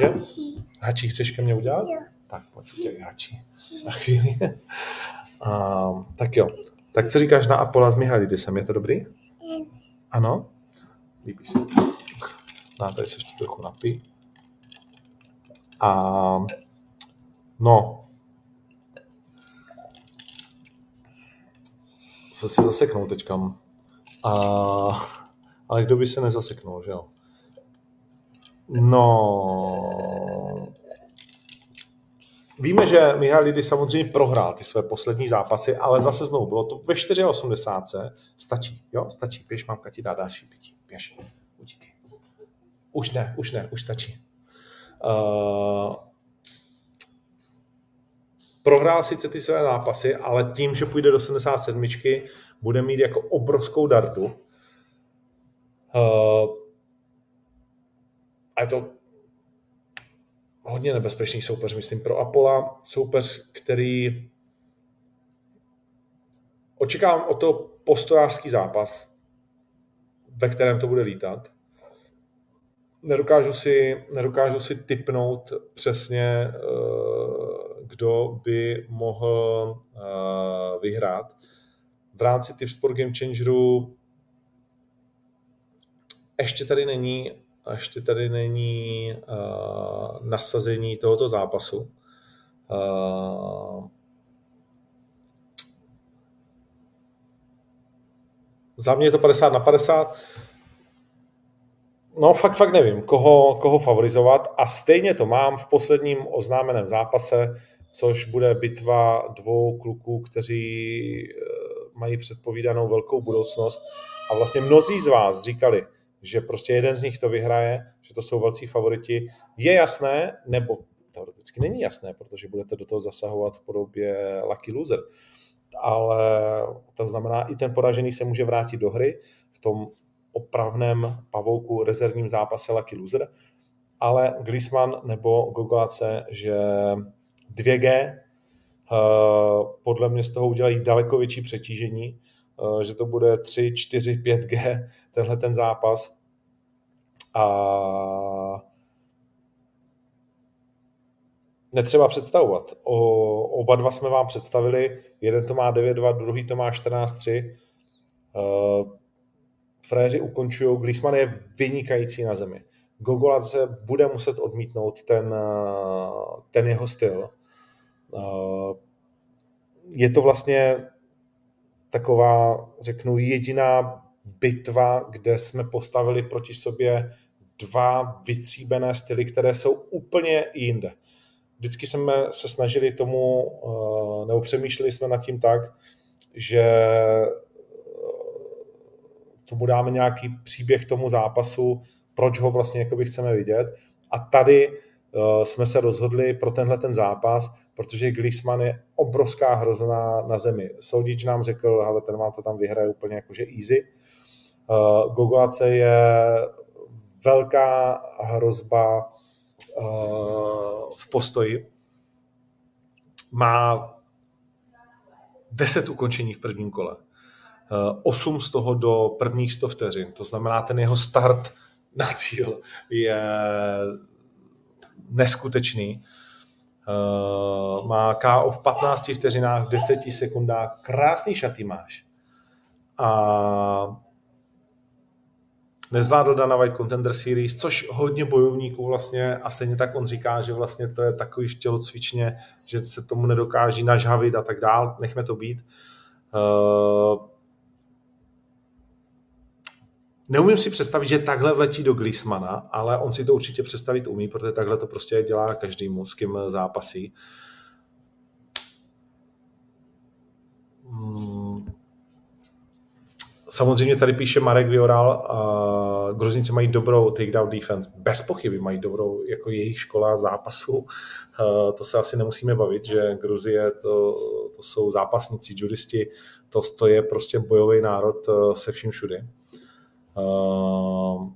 Že? Tati. Hačí chceš ke mně udělat? Jo. Tak pojď, udělej hačí. Na chvíli. [laughs] A, tak jo. Tak co říkáš na Apola s Mihalidisem? Je to dobrý? Ano? Líbí se. Dá tady se ještě trochu napí. A no. Co si zaseknou teďka? A, ale kdo by se nezaseknul, že jo? No, Víme, že Mihalidis samozřejmě prohrál ty své poslední zápasy, ale zase znovu bylo to ve 4,80. Stačí, jo? Stačí. Pěš, mamka ti dá další pití. Pěš. Už ne, už ne, už stačí. Uh, prohrál sice ty své zápasy, ale tím, že půjde do 77, bude mít jako obrovskou dardu. Uh, a je to hodně nebezpečný soupeř, myslím, pro Apola. Soupeř, který očekávám o to postojářský zápas, ve kterém to bude lítat. Nedokážu si, nedokážu si typnout přesně, eh, kdo by mohl eh, vyhrát. V rámci Tipsport Game Changeru ještě tady není ještě tady není uh, nasazení tohoto zápasu. Uh, za mě je to 50 na 50. No fakt, fakt nevím, koho, koho favorizovat a stejně to mám v posledním oznámeném zápase, což bude bitva dvou kluků, kteří mají předpovídanou velkou budoucnost a vlastně mnozí z vás říkali, že prostě jeden z nich to vyhraje, že to jsou velcí favoriti. Je jasné, nebo teoreticky není jasné, protože budete do toho zasahovat v podobě Lucky Loser, ale to znamená, i ten poražený se může vrátit do hry v tom opravném pavouku rezervním zápase Lucky Loser, ale Glisman nebo Gogolace, že 2G eh, podle mě z toho udělají daleko větší přetížení, Eh, že to bude 3, 4, 5G, tenhle ten zápas. A netřeba představovat. O, oba dva jsme vám představili, jeden to má 9-2, druhý to má 14-3. Uh, Fréři ukončují, Glisman je vynikající na zemi. Gogolat se bude muset odmítnout ten, eh, ten jeho styl. Uh, je to vlastně taková, řeknu, jediná bitva, kde jsme postavili proti sobě dva vytříbené styly, které jsou úplně jinde. Vždycky jsme se snažili tomu, eh, nebo přemýšleli jsme nad tím tak, že eh, tomu dáme nějaký příběh tomu zápasu, proč ho vlastně jakoby chceme vidět. A tady Eh, jsme se rozhodli pro tenhle ten zápas, protože Glisman je obrovská hrozna na zemi. Soudič nám řekl, ale ten vám to tam vyhraje úplně jakože easy. Uh, Gogoace je velká hrozba uh, v postoji. Má 10 ukončení v prvním kole. Uh, 8 z toho do prvních 100 vteřin. To znamená, ten jeho start na cíl je neskutečný. Uh, má KO v 15 vteřinách, v 10 sekundách. Krásný šaty máš. A nezvládl Dana White Contender Series, což hodně bojovníků vlastně, a stejně tak on říká, že vlastně to je takový v tělocvičně, že se tomu nedokáží nažhavit a tak dál, nechme to být. Uh, Neumím si představit, že takhle vletí do Glismana, ale on si to určitě představit umí, protože takhle to prostě dělá každému, s kým zápasí. Hmm. Samozřejmě tady píše Marek Vioral, a Gruzinci mají dobrou takedown defense, bez pochyby mají dobrou jako jejich škola zápasu. To se asi nemusíme bavit, že Gruzie to, to jsou zápasníci, judisti, to, to je prostě bojový národ eh, se vším všude. Uh,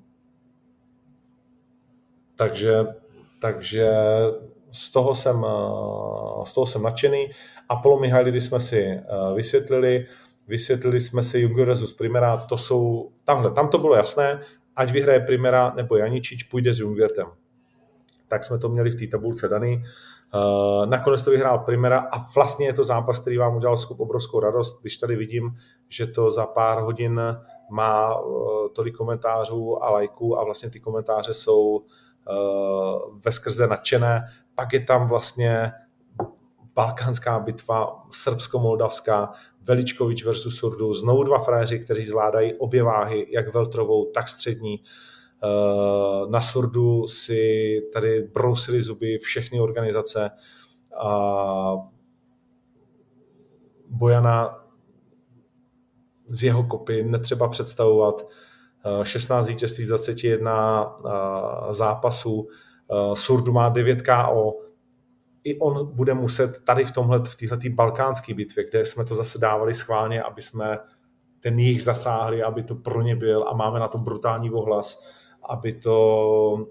takže, takže z toho jsem, uh, z toho jsem nadšený. Apollo Mihailidy jsme si uh, vysvětlili, vysvětlili jsme si Jungo versus Primera, to jsou, tamhle, tam to bylo jasné, ať vyhraje Primera nebo Janičič, půjde s Jungertem. Tak jsme to měli v té tabulce daný. Uh, nakonec to vyhrál Primera a vlastně je to zápas, který vám udělal skup obrovskou radost, když tady vidím, že to za pár hodin má uh, tolik komentářů a lajků a vlastně ty komentáře jsou uh, ve skrze nadšené. Pak je tam vlastně balkánská bitva srbsko-moldavská, Veličkovič versus Surdu, znovu dva frajeři, kteří zvládají obě váhy, jak veltrovou, tak střední. Na Surdu si tady brousili zuby všechny organizace a Bojana z jeho kopy netřeba představovat. 16 eh, vítězství z 21 eh, zápasů, eh, Surdu má 9 KO, i on bude muset tady v tomhle, v této balkánské bitvě, kde jsme to zase dávali schválně, aby jsme ten jich zasáhli, aby to pro ně byl a máme na to brutální ohlas, aby to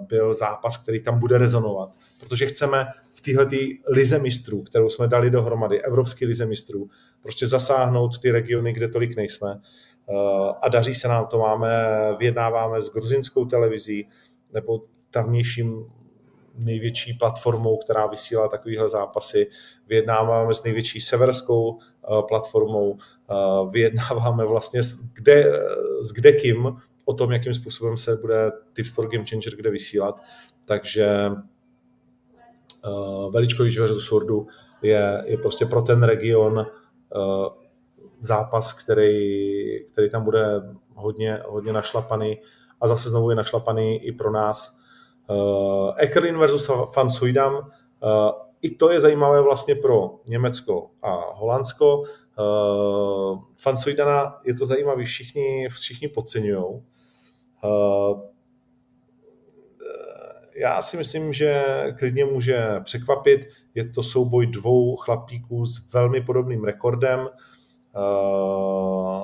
byl zápas, který tam bude rezonovat. Protože chceme v téhle lize mistrů, kterou jsme dali dohromady, Evropský lize mistrů, prostě zasáhnout ty regiony, kde tolik nejsme. Eh, a daří se nám to, máme, vyjednáváme s gruzinskou televizí nebo tamnějším největší platformou, která vysílá takovéhle zápasy. Vyjednáváme s největší severskou eh, platformou, eh, vyjednáváme vlastně s, kde, s kde kým o tom, jakým způsobem se bude Tips for Game Changer kde vysílat. Takže Veličkovič versus Surdu je, je prostě pro ten region uh, zápas, který, který tam bude hodně, hodně našlapaný a zase znovu je našlapaný i pro nás. Uh, Ekerin versus Van Suidam, i to je zajímavé vlastně pro Německo a Holandsko. Van Suidana je to zajímavé, všichni, všichni podceňují. Já si myslím, že klidně může překvapit. Je to souboj dvou chlapíků s velmi podobným rekordem. Uh,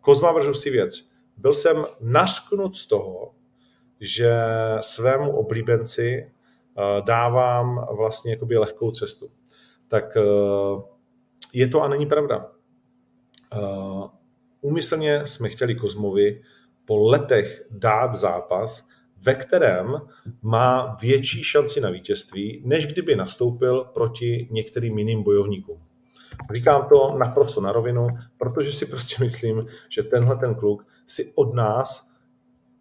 Kozma versus věc. Byl jsem nařknut z toho, že svému oblíbenci uh, dávám vlastně jakoby lehkou cestu. Tak uh, je to a není pravda. Úmyslně jsme chtěli Kozmovi po letech dát zápas, ve kterém má větší šanci na vítězství, než kdyby nastoupil proti některým jiným bojovníkům. Říkám to naprosto na rovinu, protože si prostě myslím, že tenhle ten kluk si od nás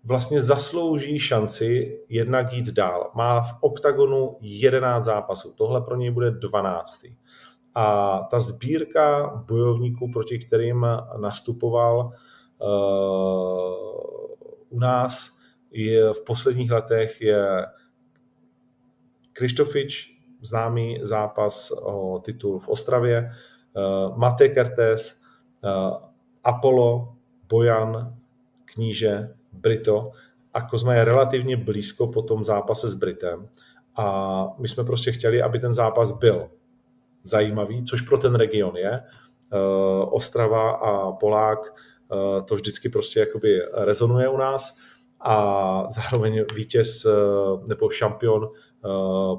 vlastně zaslouží šanci jednak jít dál. Má v oktagonu 11 zápasů, tohle pro něj bude 12. A ta sbírka bojovníků, proti kterým nastupoval uh, u nás, je v posledních letech je Krištofič, známý zápas o titul v Ostravě, uh, Mate Kertes, uh, Apollo, Bojan, Kníže, Brito. A Kozma je relativně blízko po tom zápase s Britem. A my jsme prostě chtěli, aby ten zápas byl zajímavý, což pro ten region je. Uh, Ostrava a Polák, to vždycky prostě jakoby rezonuje u nás a zároveň vítěz eh, nebo šampion eh,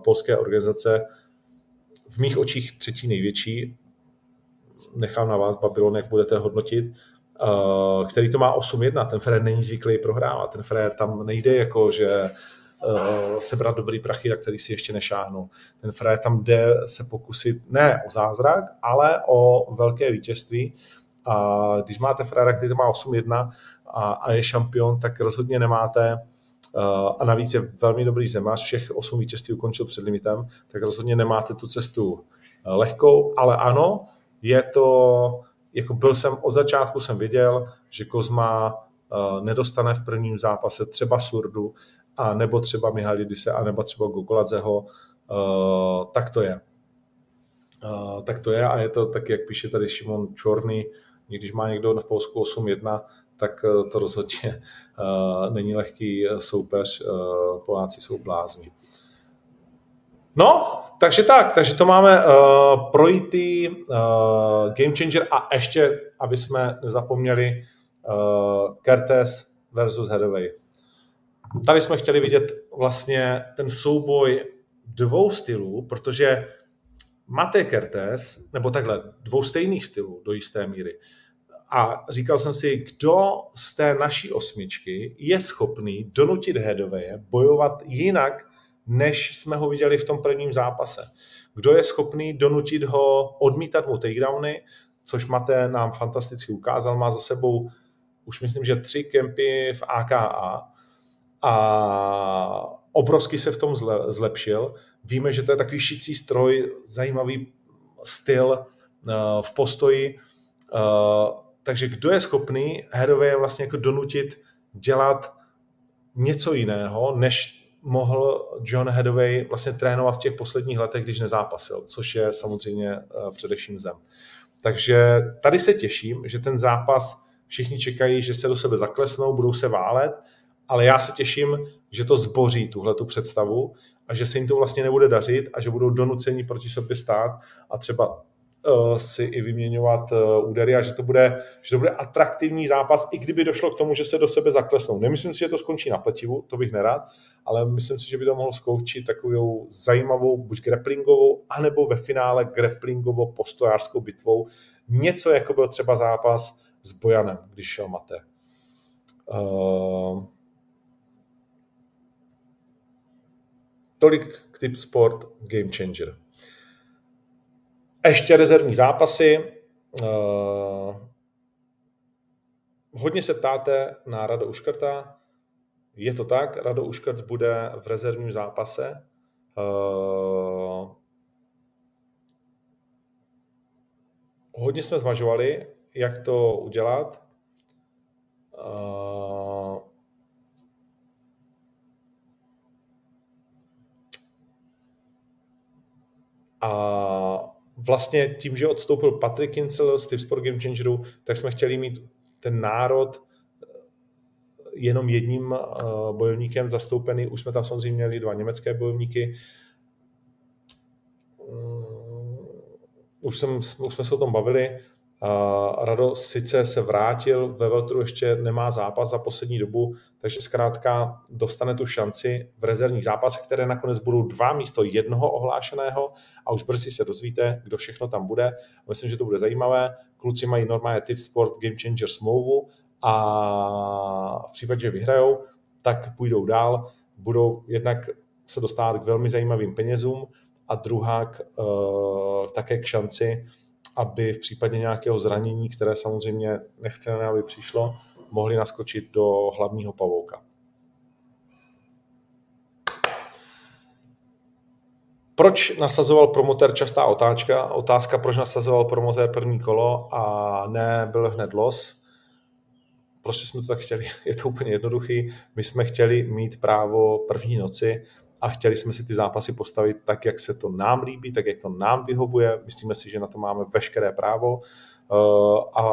polské organizace, v mých očích třetí největší, nechám na vás, Babylon, jak budete hodnotit, eh, který to má 8-1, ten Frér není zvyklý prohrávat, ten Frér tam nejde jako, že sebrat dobrý prachy, na který si ještě nešáhnul. Ten frajer tam jde se pokusit ne o zázrak, ale o velké vítězství. A když máte frajera, který to má 8-1 a, a je šampion, tak rozhodně nemáte uh, a navíc je velmi dobrý zemář, všech 8 vítězství ukončil před limitem, tak rozhodně nemáte tu cestu uh, lehkou, ale ano, je to, jako byl jsem, od začátku jsem viděl, že Kozma uh, nedostane v prvním zápase třeba Surdu, a nebo třeba Mihalidise, a nebo třeba Gogoladzeho, uh, tak to je. Tak to je a je to tak, jak píše tady Šimon Čorný, když má někdo v Polsku 8-1, tak to rozhodně uh, není lehký soupeř, uh, Poláci jsou blázni. No, takže tak, takže to máme uh, projitý uh, Game Changer a ještě, aby jsme nezapomněli, uh, Kertes versus Hathaway. Tady jsme chtěli vidět vlastně ten souboj dvou stylů, protože Mate Kertes, nebo takhle, dvou stejných stylů do jisté míry. A říkal jsem si, kdo z té naší osmičky je schopný donutit Hedoveje bojovat jinak, než jsme ho viděli v tom prvním zápase. Kdo je schopný donutit ho odmítat mu takedowny, což Mate nám fantasticky ukázal, má za sebou už myslím, že tři kempy v AKA a obrovsky se v tom zlepšil. Víme, že to je takový šicí stroj, zajímavý styl eh, v postoji, eh, takže kdo je schopný Herově vlastně jako donutit dělat něco jiného, než mohl John Hathaway vlastně trénovat v těch posledních letech, když nezápasil, což je samozřejmě uh, především zem. Takže tady se těším, že ten zápas všichni čekají, že se do sebe zaklesnou, budou se válet, ale já se těším, že to zboří tuhle tu představu a že se jim to vlastně nebude dařit a že budou donuceni proti sobě stát a třeba si i vyměňovat uh, údery a že to, bude, že to bude atraktivní zápas, i kdyby došlo k tomu, že se do sebe zaklesnou. Nemyslím si, že to skončí na pletivu, to bych nerad, ale myslím si, že by to mohlo skončit takovou zajímavou, buď grapplingovou, anebo ve finále grapplingovo postojářskou bitvou. Něco jako byl třeba zápas s Bojanem, když šel Mate. Uh, tolik k Tip Sport Game Changer. Ještě rezervní zápasy. Uh, hodně se ptáte na Rado Uškrta. Je to tak, Rado Uškrt bude v rezervním zápase. Uh, hodně jsme zvažovali, jak to udělat. Uh, a vlastně tím, že odstoupil Patrick Kincel z Tipsport Game Changeru, tak jsme chtěli mít ten národ eh, jenom jedním eh, bojovníkem zastoupený. Už jsme tam samozřejmě měli dva německé bojovníky. Mm, už, jsem, už jsme se o tom bavili. Rado sice se vrátil, ve Veltru ještě nemá zápas za poslední dobu, takže zkrátka dostane tu šanci v rezervních zápasech, které nakonec budou dva místo jednoho ohlášeného a už brzy se dozvíte, kdo všechno tam bude. Myslím, že to bude zajímavé. Kluci mají normálně Tip Sport Game Changer smlouvu a v případě, že vyhrajou, tak půjdou dál, budou jednak se dostávat k velmi zajímavým penězům a druhá uh, také k šanci, aby v případě nějakého zranění, které samozřejmě nechceme, aby přišlo, mohli naskočit do hlavního pavouka. Proč nasazoval promotér častá otáčka? Otázka, proč nasazoval promotér první kolo a ne byl hned los. Prostě jsme to tak chtěli, [laughs] je to úplně jednoduchý. My jsme chtěli mít právo první noci a chtěli jsme si ty zápasy postavit tak, jak se to nám líbí, tak, jak to nám vyhovuje. Myslíme si, že na to máme veškeré právo eh, a,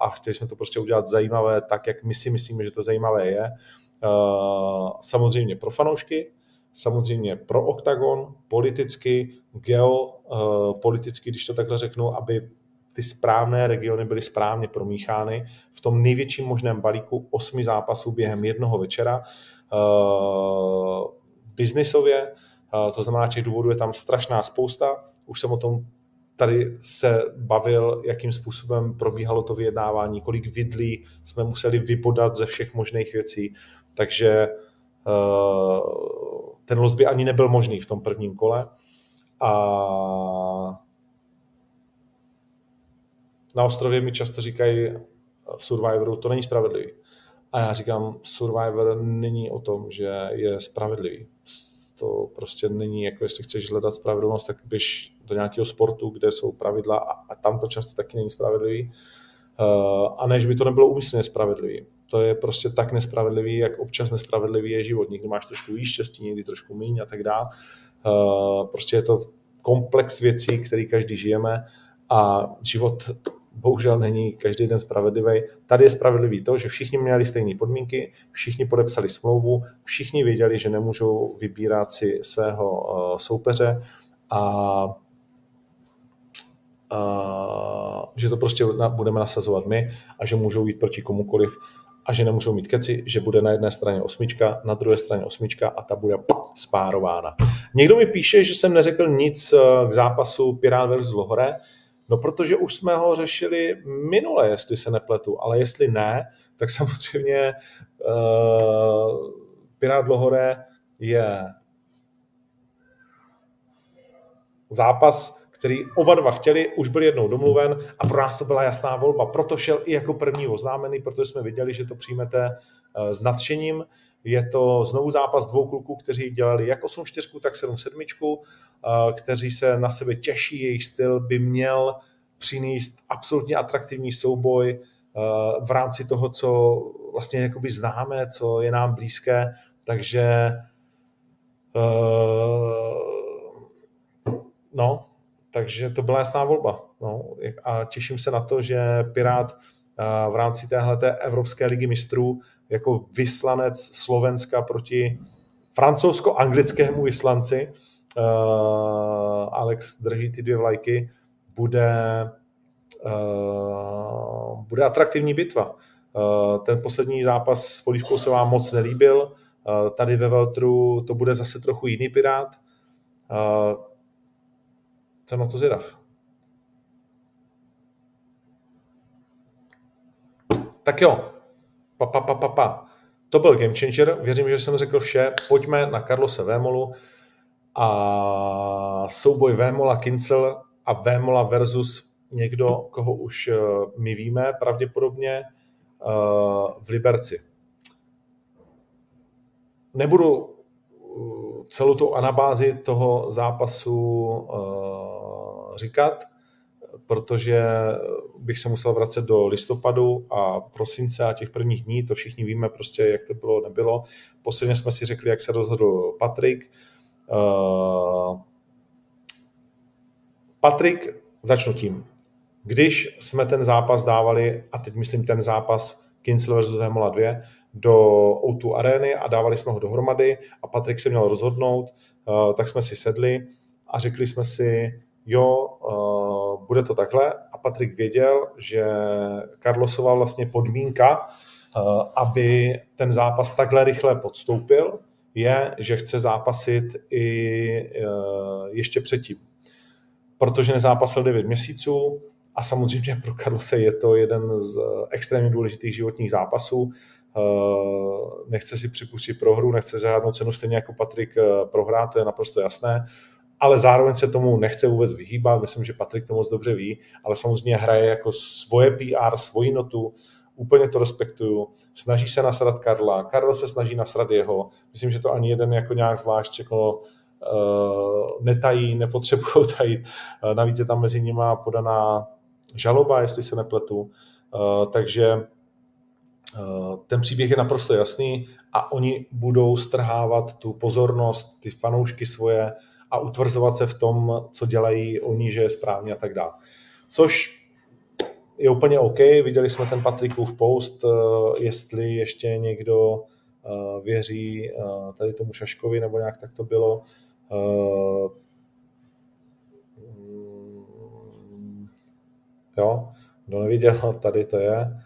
a chtěli jsme to prostě udělat zajímavé tak, jak my si myslíme, že to zajímavé je. Eh, samozřejmě pro fanoušky, samozřejmě pro OKTAGON, politicky, geopoliticky, když to takhle řeknu, aby ty správné regiony byly správně promíchány v tom největším možném balíku osmi zápasů během jednoho večera. Biznisově, to znamená, těch důvodů je tam strašná spousta. Už jsem o tom tady se bavil, jakým způsobem probíhalo to vyjednávání, kolik vidlí jsme museli vypodat ze všech možných věcí. Takže ten los by ani nebyl možný v tom prvním kole. A na ostrově mi často říkají v Survivoru, to není spravedlivý. A já říkám, Survivor není o tom, že je spravedlivý. To prostě není, jako jestli chceš hledat spravedlnost, tak běž do nějakého sportu, kde jsou pravidla a, a tam to často taky není spravedlivý. Uh, a než by to nebylo úmyslně spravedlivý. To je prostě tak nespravedlivý, jak občas nespravedlivý je život. Někdy máš trošku víc štěstí, někdy trošku méně a tak dále. Uh, prostě je to komplex věcí, který každý žijeme a život bohužel není každý den spravedlivý. Tady je spravedlivý to, že všichni měli stejné podmínky, všichni podepsali smlouvu, všichni věděli, že nemůžou vybírat si svého uh, soupeře a uh, že to prostě budeme nasazovat my a že můžou jít proti komukoliv a že nemůžou mít keci, že bude na jedné straně osmička, na druhé straně osmička a ta bude spárována. Někdo mi píše, že jsem neřekl nic eh, k zápasu Pirát versus Lohore. No protože už jsme ho řešili minule, jestli se nepletu, ale jestli ne, tak [laughs] samozřejmě uh, Pirát Lohore je zápas, který oba dva chtěli, už byl jednou domluven a pro nás to byla jasná volba. Proto šel i jako první oznámený, protože jsme viděli, že to přijmete uh, s nadšením. Je to znovu zápas dvou kluků, kteří dělali jak 8-4, tak 7-7, eh, kteří se na sebe těší, jejich styl by měl přinést absolutně atraktivní souboj eh, v rámci toho, co vlastně jakoby známe, co je nám blízké, takže eh, no, takže to byla jasná volba. No, a těším se na to, že Pirát v rámci téhleté Evropské ligy mistrů jako vyslanec Slovenska proti francouzsko-anglickému vyslanci. Uh, Alex drží ty dvě vlajky. Bude, uh, bude atraktivní bitva. Uh, ten poslední zápas s Polívkou se vám moc nelíbil. Uh, tady ve Veltru to bude zase trochu jiný pirát. Uh, jsem na to zvědav. Tak jo, pa, pa, pa, pa, pa. To byl game changer, věřím, že jsem řekl vše. Pojďme na Carlose Vémolu a souboj Vémola Kincel a Vémola versus někdo, koho už eh, my víme pravděpodobně eh, v Liberci. Nebudu eh, celou tu anabázi toho zápasu říkat, protože bych se musel vracet do listopadu a prosince a těch prvních dní, to všichni víme prostě, jak to bylo, nebylo. Posledně jsme si řekli, jak se rozhodl Patrik. Uh, Patrik, začnu tím. Když jsme ten zápas dávali, a teď myslím ten zápas Kinsel vs. Hemola 2, do O2 arény a dávali jsme ho dohromady a Patrik se měl rozhodnout, uh, tak jsme si sedli a řekli jsme si, jo, uh, bude to takhle. A Patrik věděl, že Carlosová vlastně podmínka, uh, aby ten zápas takhle rychle podstoupil, je, že chce zápasit i uh, ještě předtím. Protože nezápasil 9 měsíců a samozřejmě pro Carlose je to jeden z extrémně důležitých životních zápasů. Nechce si připustit prohru, nechce žádnou cenu stejně jako Patrik prohrát, to je naprosto jasné ale zároveň se tomu nechce vůbec vyhýbat. Myslím, že Patrik to moc dobře ví, ale samozřejmě hraje jako svoje PR, svoji notu, úplně to respektuju. Snaží se nasrat Karla, Karl se snaží nasrat jeho. Myslím, že to ani jeden jako nějak zvlášť jako, uh, netají, nepotřebují [laughs] tajit. Uh, navíc je tam mezi nimi podaná žaloba, jestli se nepletu. Uh, takže ten příběh je naprosto jasný a oni budou strhávat tu pozornost, ty fanoušky svoje a utvrzovat se v tom, co dělají oni, že je správně a tak dále. Což je úplně OK. Viděli jsme ten Patrikův post, eh, jestli ještě někdo eh, věří eh, tady tomu Šaškovi, nebo nějak tak to bylo. Mm, jo, kdo neviděl, [laughs] tady to je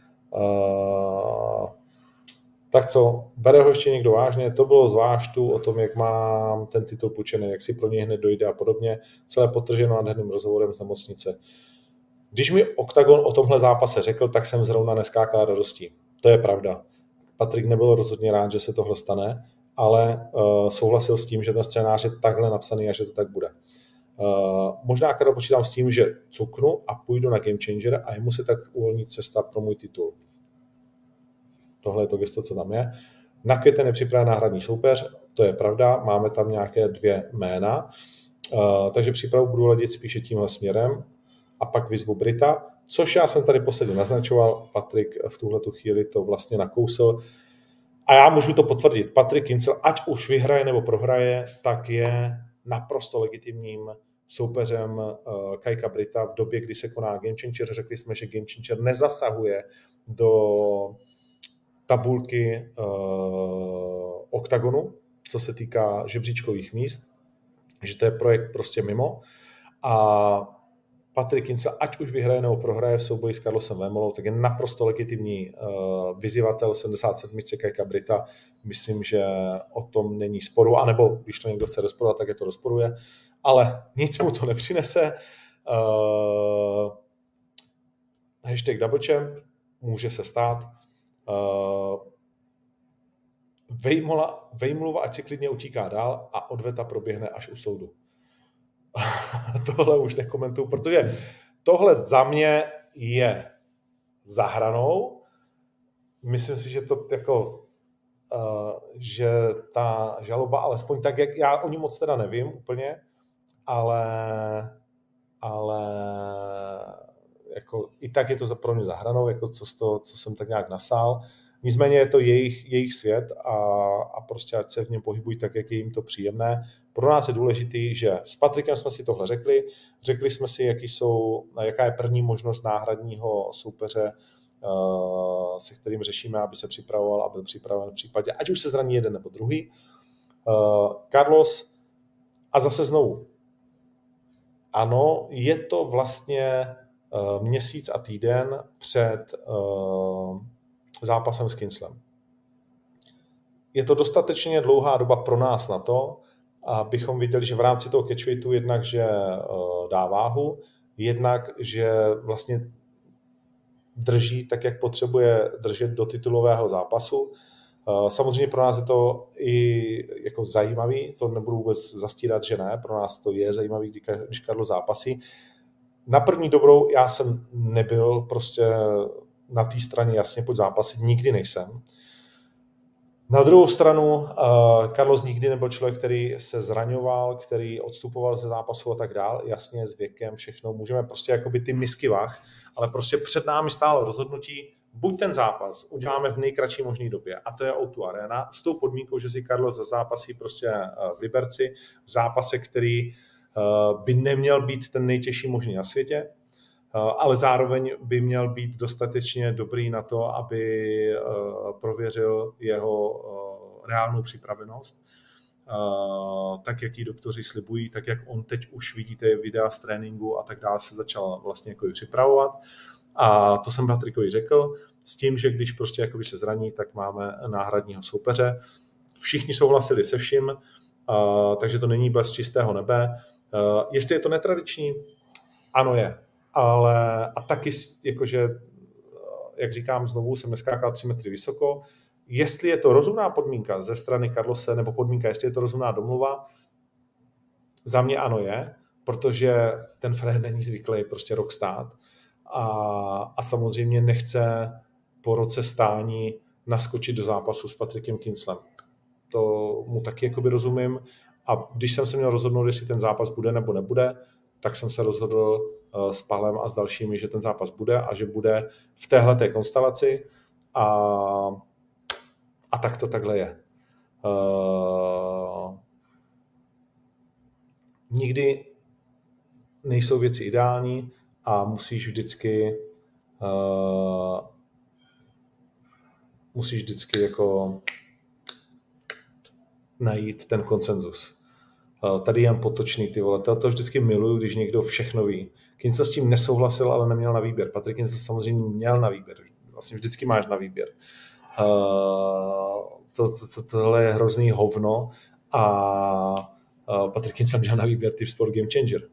tak co, bere ho ještě někdo vážně, to bylo zvláštu o tom, jak mám ten titul půjčený, jak si pro něj hned dojde a podobně, celé potrženo nádherným rozhovorem z nemocnice. Když mi Octagon o tomhle zápase řekl, tak jsem zrovna neskákal radostí. To je pravda. Patrik nebyl rozhodně rád, že se tohle stane ale uh, souhlasil s tím, že ten scénář je takhle napsaný a že to tak bude. Uh, možná Karel počítám s tím, že cuknu a půjdu na Game Changer a jemu se tak uvolní cesta pro můj titul. Tohle je to gesto, co tam je. Na květen je připraven náhradní soupeř, to je pravda, máme tam nějaké dvě jména, uh, takže přípravu budu ladit spíše tímhle směrem a pak vyzvu Brita, což já jsem tady posledně naznačoval, Patrik v tuhle tu chvíli to vlastně nakousl, a já můžu to potvrdit. Patrik Kincel, ať už vyhraje nebo prohraje, tak je naprosto legitimním soupeřem uh, Kajka Brita v době, kdy se koná Game Changer. Řekli jsme, že Game Changer nezasahuje do tabulky uh, OKTAGONu, co se týká žebříčkových míst, že to je projekt prostě mimo. A Patrik Ince, ať už vyhraje nebo prohraje v souboji s Carlosem Vémolou, tak je naprosto legitimní uh, vyzývatel 77. Kajka Brita. Myslím, že o tom není sporu, anebo když to někdo chce rozporovat, tak je to rozporuje. Ale nic mu to nepřinese. Uh, hashtag double champ může se stát. Uh, Vejmola, Vejmluva, ať si klidně utíká dál a odveta proběhne až u soudu. [laughs] tohle už nekomentuju, protože tohle za mě je zahranou. Myslím si, že to jako Uh, že ta žaloba, alespoň tak, jak já o ní moc teda nevím úplně, ale, ale jako i tak je to pro mě zahranou, jako co, to, co jsem tak nějak nasál. Nicméně je to jejich, jejich svět a, a prostě ať se v něm pohybují tak, jak je jim to příjemné. Pro nás je důležitý, že s Patrikem jsme si tohle řekli, řekli jsme si, jaký jsou, jaká je první možnost náhradního soupeře, uh, se kterým řešíme, aby se připravoval a byl připraven v případě, ať už se zraní jeden nebo druhý. Uh, Carlos, a zase znovu, ano, je to vlastně měsíc a týden před uh, zápasem s Kinslem. Je to dostatečně dlouhá doba pro nás na to, abychom viděli, že v rámci toho catchweightu jednak, že eh, dá váhu, jednak, že vlastně drží tak, jak potřebuje držet do titulového zápasu. Eh, samozřejmě pro nás je to i jako zajímavý, to nebudu vůbec zastírat, že ne, pro nás to je zajímavý, když Karlo zápasí. Na první dobrou já jsem nebyl prostě na té straně jasně pod zápasy, nikdy nejsem. Na druhou stranu, uh, Carlos nikdy nebyl člověk, který se zraňoval, který odstupoval ze zápasu a tak dál. Jasně, s věkem všechno. Můžeme prostě jakoby ty misky vah, ale prostě před námi stálo rozhodnutí, buď ten zápas uděláme v nejkratší možné době, a to je O2 Arena, s tou podmínkou, že si Carlos za zápasí prostě v Liberci, v zápase, který by neměl být ten nejtěžší možný na světě, ale zároveň by měl být dostatečně dobrý na to, aby eh, prověřil jeho eh, reálnou připravenost, eh, tak, jak ji doktoři slibují, tak, jak on teď už vidíte videa z tréninku a tak dále se začal vlastně jako připravovat. A to jsem Patrikovi řekl, s tím, že když prostě jakoby se zraní, tak máme náhradního soupeře. Všichni souhlasili se vším, takže to není bez čistého nebe. Jestli je to netradiční, ano je ale a taky jakože, jak říkám znovu, jsem neskákal 3 metry vysoko. Jestli je to rozumná podmínka ze strany Karlose, nebo podmínka, jestli je to rozumná domluva, za mě ano je, protože ten Fred není zvyklý prostě rok stát a, a samozřejmě nechce po roce stání naskočit do zápasu s Patrikem Kinslem. To mu taky jakoby rozumím. A když jsem se měl rozhodnout, jestli ten zápas bude nebo nebude, tak jsem se rozhodl Eh, s Palem a s dalšími, že ten zápas bude a že bude v téhle té konstelaci a, a tak to takhle je. Uh, nikdy nejsou věci ideální a musíš vždycky uh, musíš vždycky jako najít ten konsenzus. Tady jen potočný ty vole, to, to vždycky miluju, když někdo všechno ví. Kinsa s tím nesouhlasil, ale neměl na výběr. Patrik Kinsa samozřejmě měl na výběr. Vlastně vždycky máš na výběr. To, to, to, tohle je hrozný hovno a Patrik Kinsa měl na výběr Tip Sport Game Changer.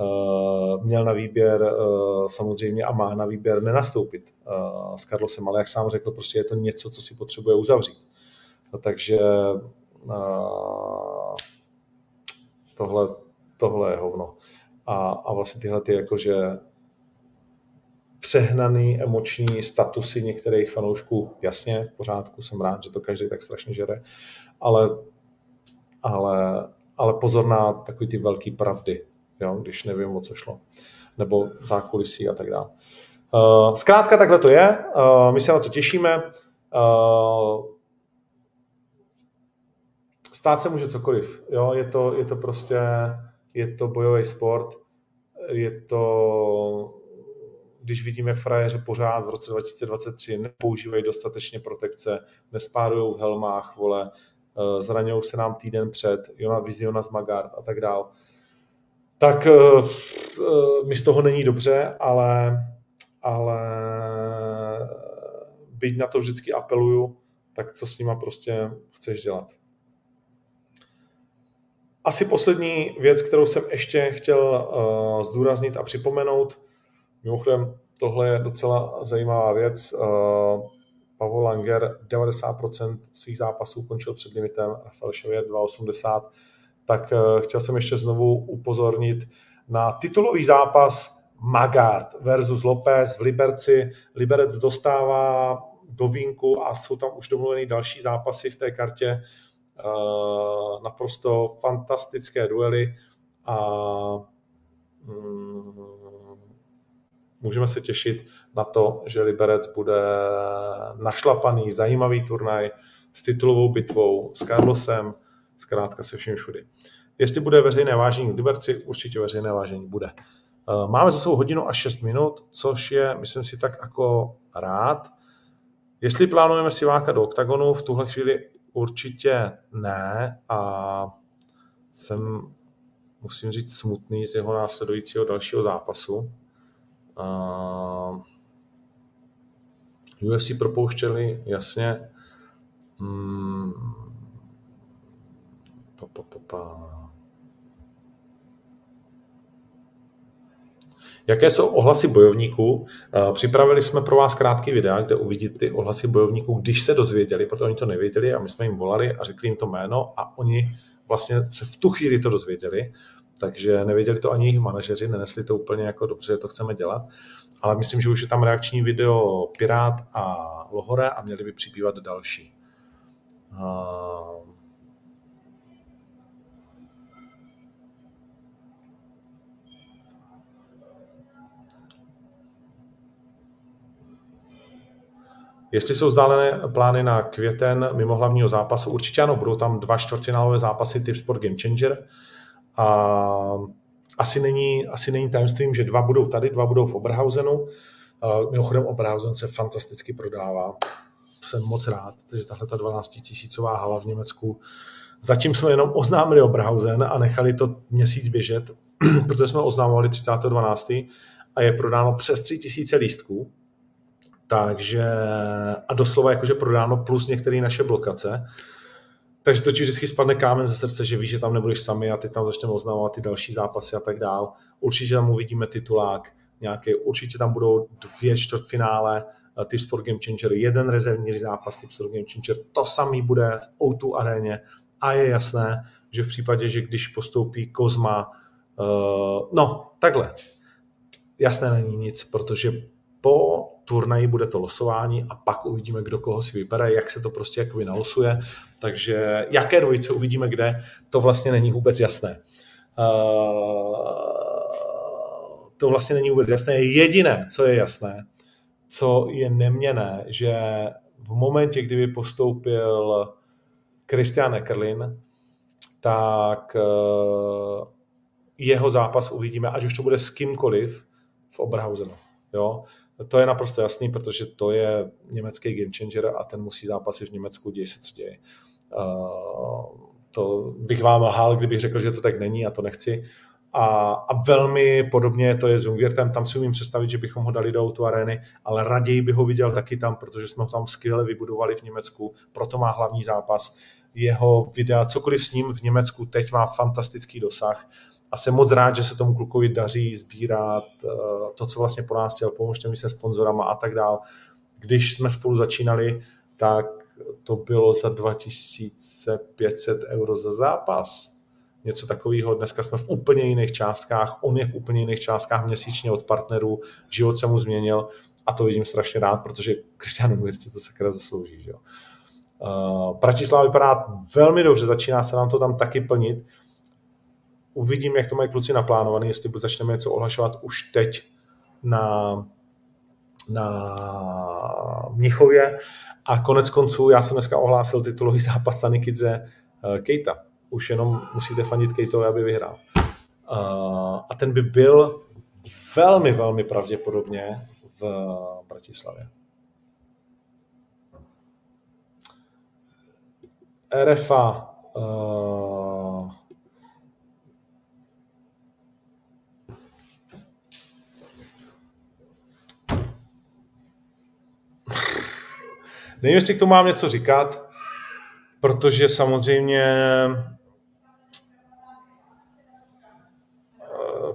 Uh, měl na výběr uh, samozřejmě a má na výběr nenastoupit uh, s Carlosem, ale jak sám řekl, prostě je to něco, co si potřebuje uzavřít. No, takže tohle, tohle je hovno. A, a vlastně tyhle ty jakože přehnaný emoční statusy některých fanoušků, jasně, v pořádku, jsem rád, že to každý tak strašně žere, ale, ale, ale pozor na takový ty velké pravdy, jo, když nevím, o co šlo, nebo zákulisí a tak dále. Uh, zkrátka takhle to je, uh, my se na to těšíme. Uh, stát se může cokoliv, jo, je to, je to prostě, je to bojový sport, je to když vidím, jak frajeři pořád v roce 2023 nepoužívají dostatečně protekce, nespárují v helmách, vole, eh, zraňují se nám týden před, Jonas Jonas Magard a tak dál, tak uh, uh, mi z toho není dobře, ale, ale byť na to vždycky apeluju, tak co s nima prostě chceš dělat. Asi poslední věc, kterou jsem ještě chtěl uh, zdůraznit a připomenout, Mimochodem, tohle je docela zajímavá věc. Uh, Pavel Langer 90% svých zápasů končil před limitem, Rafael Ševier 2,80. Tak uh, chtěl jsem ještě znovu upozornit na titulový zápas Magard versus Lopez v Liberci. Liberec dostává do vínku a jsou tam už domluvený další zápasy v té kartě. Uh, naprosto fantastické duely a mm, můžeme se těšit na to, že Liberec bude našlapaný, zajímavý turnaj s titulovou bitvou, s Carlosem, zkrátka se vším všudy. Jestli bude veřejné vážení v Liberci, určitě veřejné vážení bude. Eh, máme za svou hodinu až 6 minut, což je, myslím si, tak jako rád. Jestli plánujeme si váka do oktagonu, v tuhle chvíli určitě ne a jsem, musím říct, smutný z jeho následujícího dalšího zápasu. Uh, UFC propouštěli, jasně. Hmm. Pa, pa, pa, pa. Jaké jsou ohlasy bojovníků? Připravili jsme pro vás krátký videa, kde uvidíte ty ohlasy bojovníků, když se dozvěděli, protože oni to nevěděli a my jsme jim volali a řekli jim to jméno a oni vlastně se v tu chvíli to dozvěděli takže nevěděli to ani jejich manažeři, nenesli to úplně jako dobře, že to chceme dělat, ale myslím, že už je tam reakční video Pirát a Lohore a měli by přibývat další. Jestli jsou vzdálené plány na květen mimo hlavního zápasu, určitě ano, budou tam dva čtvrtfinálové zápasy typ Sport Game Changer. A asi není, asi není tajemstvím, že dva budou tady, dva budou v Oberhausenu. Mimochodem Oberhausen se fantasticky prodává. Jsem moc rád, že tahle ta 12 tisícová hala v Německu Zatím jsme jenom oznámili Oberhausen a nechali to měsíc běžet, [clears throat] protože jsme oznámovali 30.12. a je prodáno přes 3000 lístků. Takže a doslova jakože prodáno plus některé naše blokace. Takže to ti vždycky spadne kámen ze srdce, že víš, že tam nebudeš sami a ty tam začneme oznámovat ty další zápasy a tak dál. Určitě tam uvidíme titulák nějaký, určitě tam budou dvě čtvrtfinále eh, Typ Sport Game Changer, jeden rezervní zápas Typ Sport Game Changer, to samý bude v O2 aréně a je jasné, že v případě, že když postoupí Kozma, uh, no, takhle, jasné není nic, protože po turnaji bude to losování a pak uvidíme, kdo koho si vybere, jak se to prostě jakoby nalosuje. Takže jaké dvojice uvidíme kde, to vlastně není vůbec jasné. Uh, to vlastně není vůbec jasné. Jediné, co je jasné, co je neměné, že v momentě, kdyby postoupil Christian Eckerlin, tak uh, jeho zápas uvidíme, ať už to bude s kýmkoliv v Oberhausenu. Jo? To je naprosto jasný, protože to je německý game changer a ten musí zápasy v Německu, děje se, co děje. Uh, to bych vám lhal, kdybych řekl, že to tak není a to nechci. A, a velmi podobně to je s Jungwirtem, tam si umím představit, že bychom ho dali do auto arény, ale raději bych ho viděl taky tam, protože jsme ho tam skvěle vybudovali v Německu, proto má hlavní zápas. Jeho videa, cokoliv s ním v Německu teď má fantastický dosah a jsem moc rád, že se tomu klukovi daří sbírat eh, to, co vlastně po nás chtěl, pomůžte mi se sponzorama a tak dál. Když jsme spolu začínali, tak to bylo za 2500 euro za zápas. Něco takového. Dneska jsme v úplně jiných částkách, on je v úplně jiných částkách měsíčně od partnerů, život se mu změnil a to vidím strašně rád, protože Kristianu Muirci to sakra zaslouží. Že jo. Bratislava vypadá velmi dobře, začíná se nám to tam taky plnit. Uvidím, jak to mají kluci naplánované, jestli začneme něco ohlašovat už teď na, na Mnichově. A konec konců, já jsem dneska ohlásil titulový [laughs] zápas Sanikidze uh, Kejta. Už jenom musíte fandit Kejtovi, aby vyhrál. Uh, a ten by byl velmi, velmi pravděpodobně v Bratislavě. RFA uh, Nevím, jestli k tomu mám něco říkat, protože samozřejmě eh,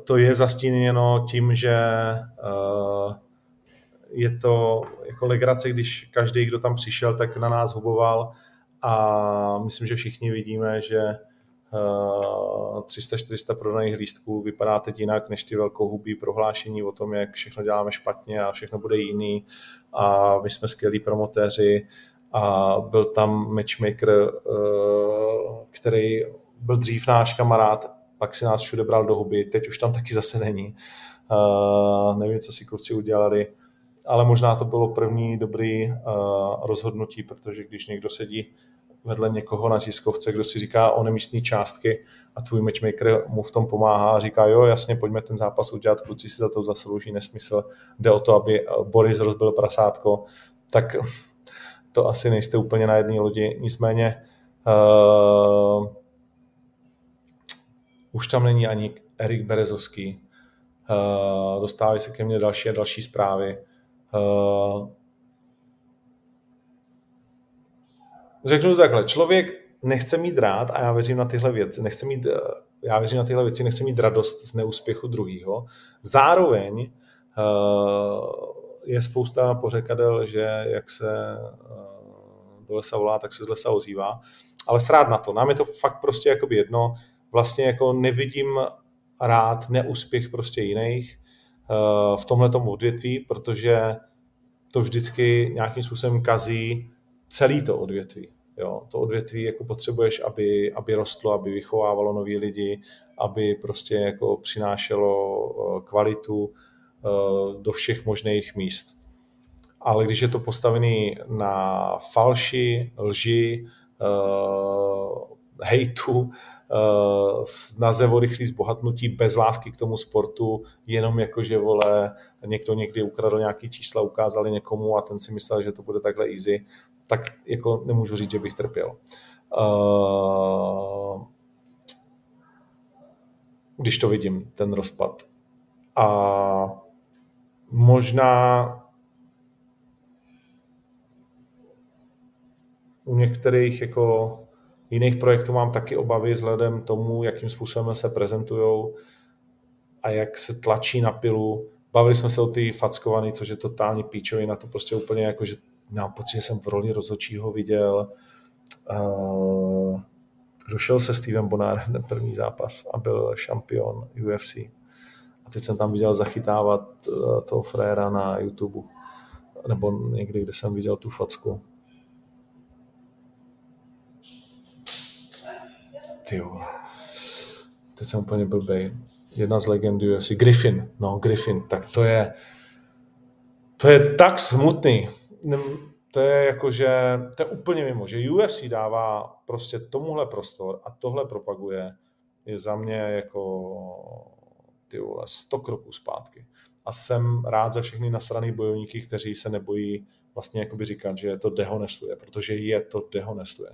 to je zastíněno tím, že uh, je to jako legrace, když každý, kdo tam přišel, tak na nás huboval. A myslím, že všichni vidíme, že 300-400 eh, prodaných lístků vypadá teď jinak než ty velkohubí prohlášení o tom, jak všechno děláme špatně a všechno bude jiný a my jsme skvělí promotéři a byl tam matchmaker, eh, který byl dřív náš kamarád, pak si nás všude bral do huby, teď už tam taky zase není. Uh, nevím, co si kluci udělali ale možná to bylo první dobrý uh, rozhodnutí, protože když někdo sedí vedle někoho na tiskovce, kdo si říká o nemístní částky a tvůj matchmaker mu v tom pomáhá a říká, jo, jasně, pojďme ten zápas udělat, kluci si za to zaslouží nesmysl, jde o to, aby Boris rozbil prasátko, tak [laughs] to asi nejste úplně na jedné lodi. Nicméně uh, už tam není ani Erik Berezovský. Uh, dostávají se ke mně další a další zprávy. Uh, řeknu to takhle, člověk nechce mít rád, a já věřím na tyhle věci, nechce mít, eh, já věřím na tyhle věci, nechce mít radost z neúspěchu druhého. Zároveň uh, je spousta pořekadel, že jak se uh, do lesa volá, tak se z lesa ozývá. Ale srát na to. Nám je to fakt prostě jakoby jedno. Vlastně jako nevidím rád neúspěch prostě jiných v tomhle odvětví, protože to vždycky nějakým způsobem kazí celý to odvětví. Jo, to odvětví jako potřebuješ, aby, aby rostlo, aby vychovávalo nový lidi, aby prostě jako přinášelo eh, kvalitu eh, do všech možných míst. Ale když je to postavený na falši, lži, hejtu, snaze o rychlý zbohatnutí bez lásky k tomu sportu, jenom jako, že vole, někdo někdy ukradl nějaký čísla, ukázali někomu a ten si myslel, že to bude takhle easy, tak jako nemůžu říct, že bych trpěl. Uh, když to vidím, ten rozpad. A možná u některých jako jiných projektů mám taky obavy vzhledem tomu, jakým způsobem se prezentují a jak se tlačí na pilu. Bavili jsme se o ty fackovaný, což je totální píčovina, to prostě úplně jako, že mám pocit, že jsem v roli rozhodčího viděl. Uh, došel se Stevem Bonárem ten první zápas a byl šampion UFC. A teď jsem tam viděl zachytávat uh, toho fréra na YouTube. Nebo někdy, kde jsem viděl tu facku. Ty Teď jsem úplně blbej. Jedna z legend UFC. Griffin. No, Griffin. Tak to je to je tak smutný to je jako, že to je úplně mimo, že UFC dává prostě tomuhle prostor a tohle propaguje, je za mě jako ty vole, 100 kroků zpátky. A jsem rád za všechny nasraný bojovníky, kteří se nebojí vlastně jakoby říkat, že to dehonestuje, protože je to dehonestuje.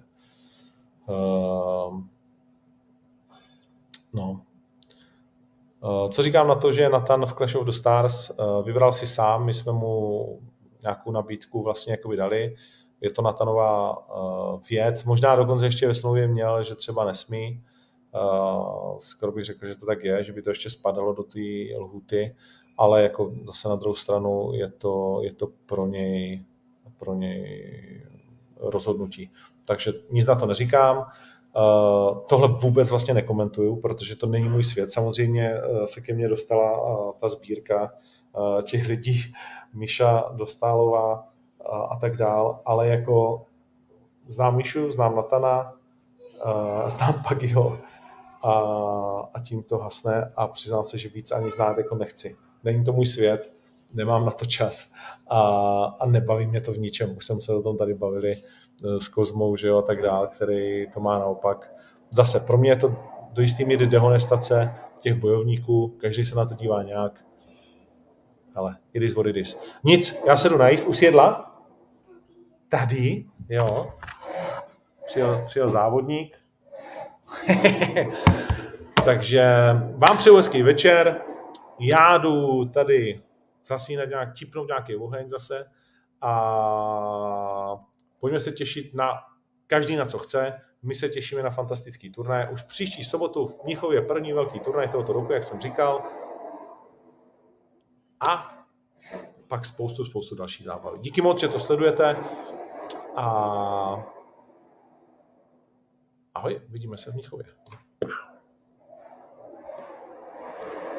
Uh, no. Uh, co říkám na to, že Nathan v Clash of the Stars uh, vybral si sám, my jsme mu nějakou nabídku vlastně jakoby dali. Je to Natanová uh, věc. Možná dokonce ještě ve smlouvě měl, že třeba nesmí. Uh, skoro bych řekl, že to tak je, že by to ještě spadalo do té lhuty, ale jako zase na druhou stranu je to, je to pro něj, pro něj rozhodnutí. Takže nic na to neříkám. Uh, tohle vůbec vlastně nekomentuju, protože to není můj svět. Samozřejmě se ke mně dostala uh, ta sbírka těch lidí, Miša Dostálová a tak dál, ale jako znám Mišu, znám Natana, znám Pagiho a, a tím to hasne a přiznám se, že víc ani znát jako nechci. Není to můj svět, nemám na to čas a, a nebaví mě to v ničem. Už jsem se o tom tady bavili s Kozmou, že jo, a tak dál, který to má naopak. Zase, pro mě je to do jistý míry dehonestace těch bojovníků, každý se na to dívá nějak. Ale it is what it is. Nic, já se jdu najíst, už jedla? Tady, jo. Přijel, přijel závodník. [laughs] Takže vám přeju hezký večer. Já jdu tady zasínat nějak, tipnout nějaký oheň zase a pojďme se těšit na každý na co chce. My se těšíme na fantastický turnaj. Už příští sobotu v Mnichově první velký turnaj tohoto roku, jak jsem říkal. A pak spoustu, spoustu další zábavy. Díky moc, že to sledujete a ahoj, vidíme se v Mnichově.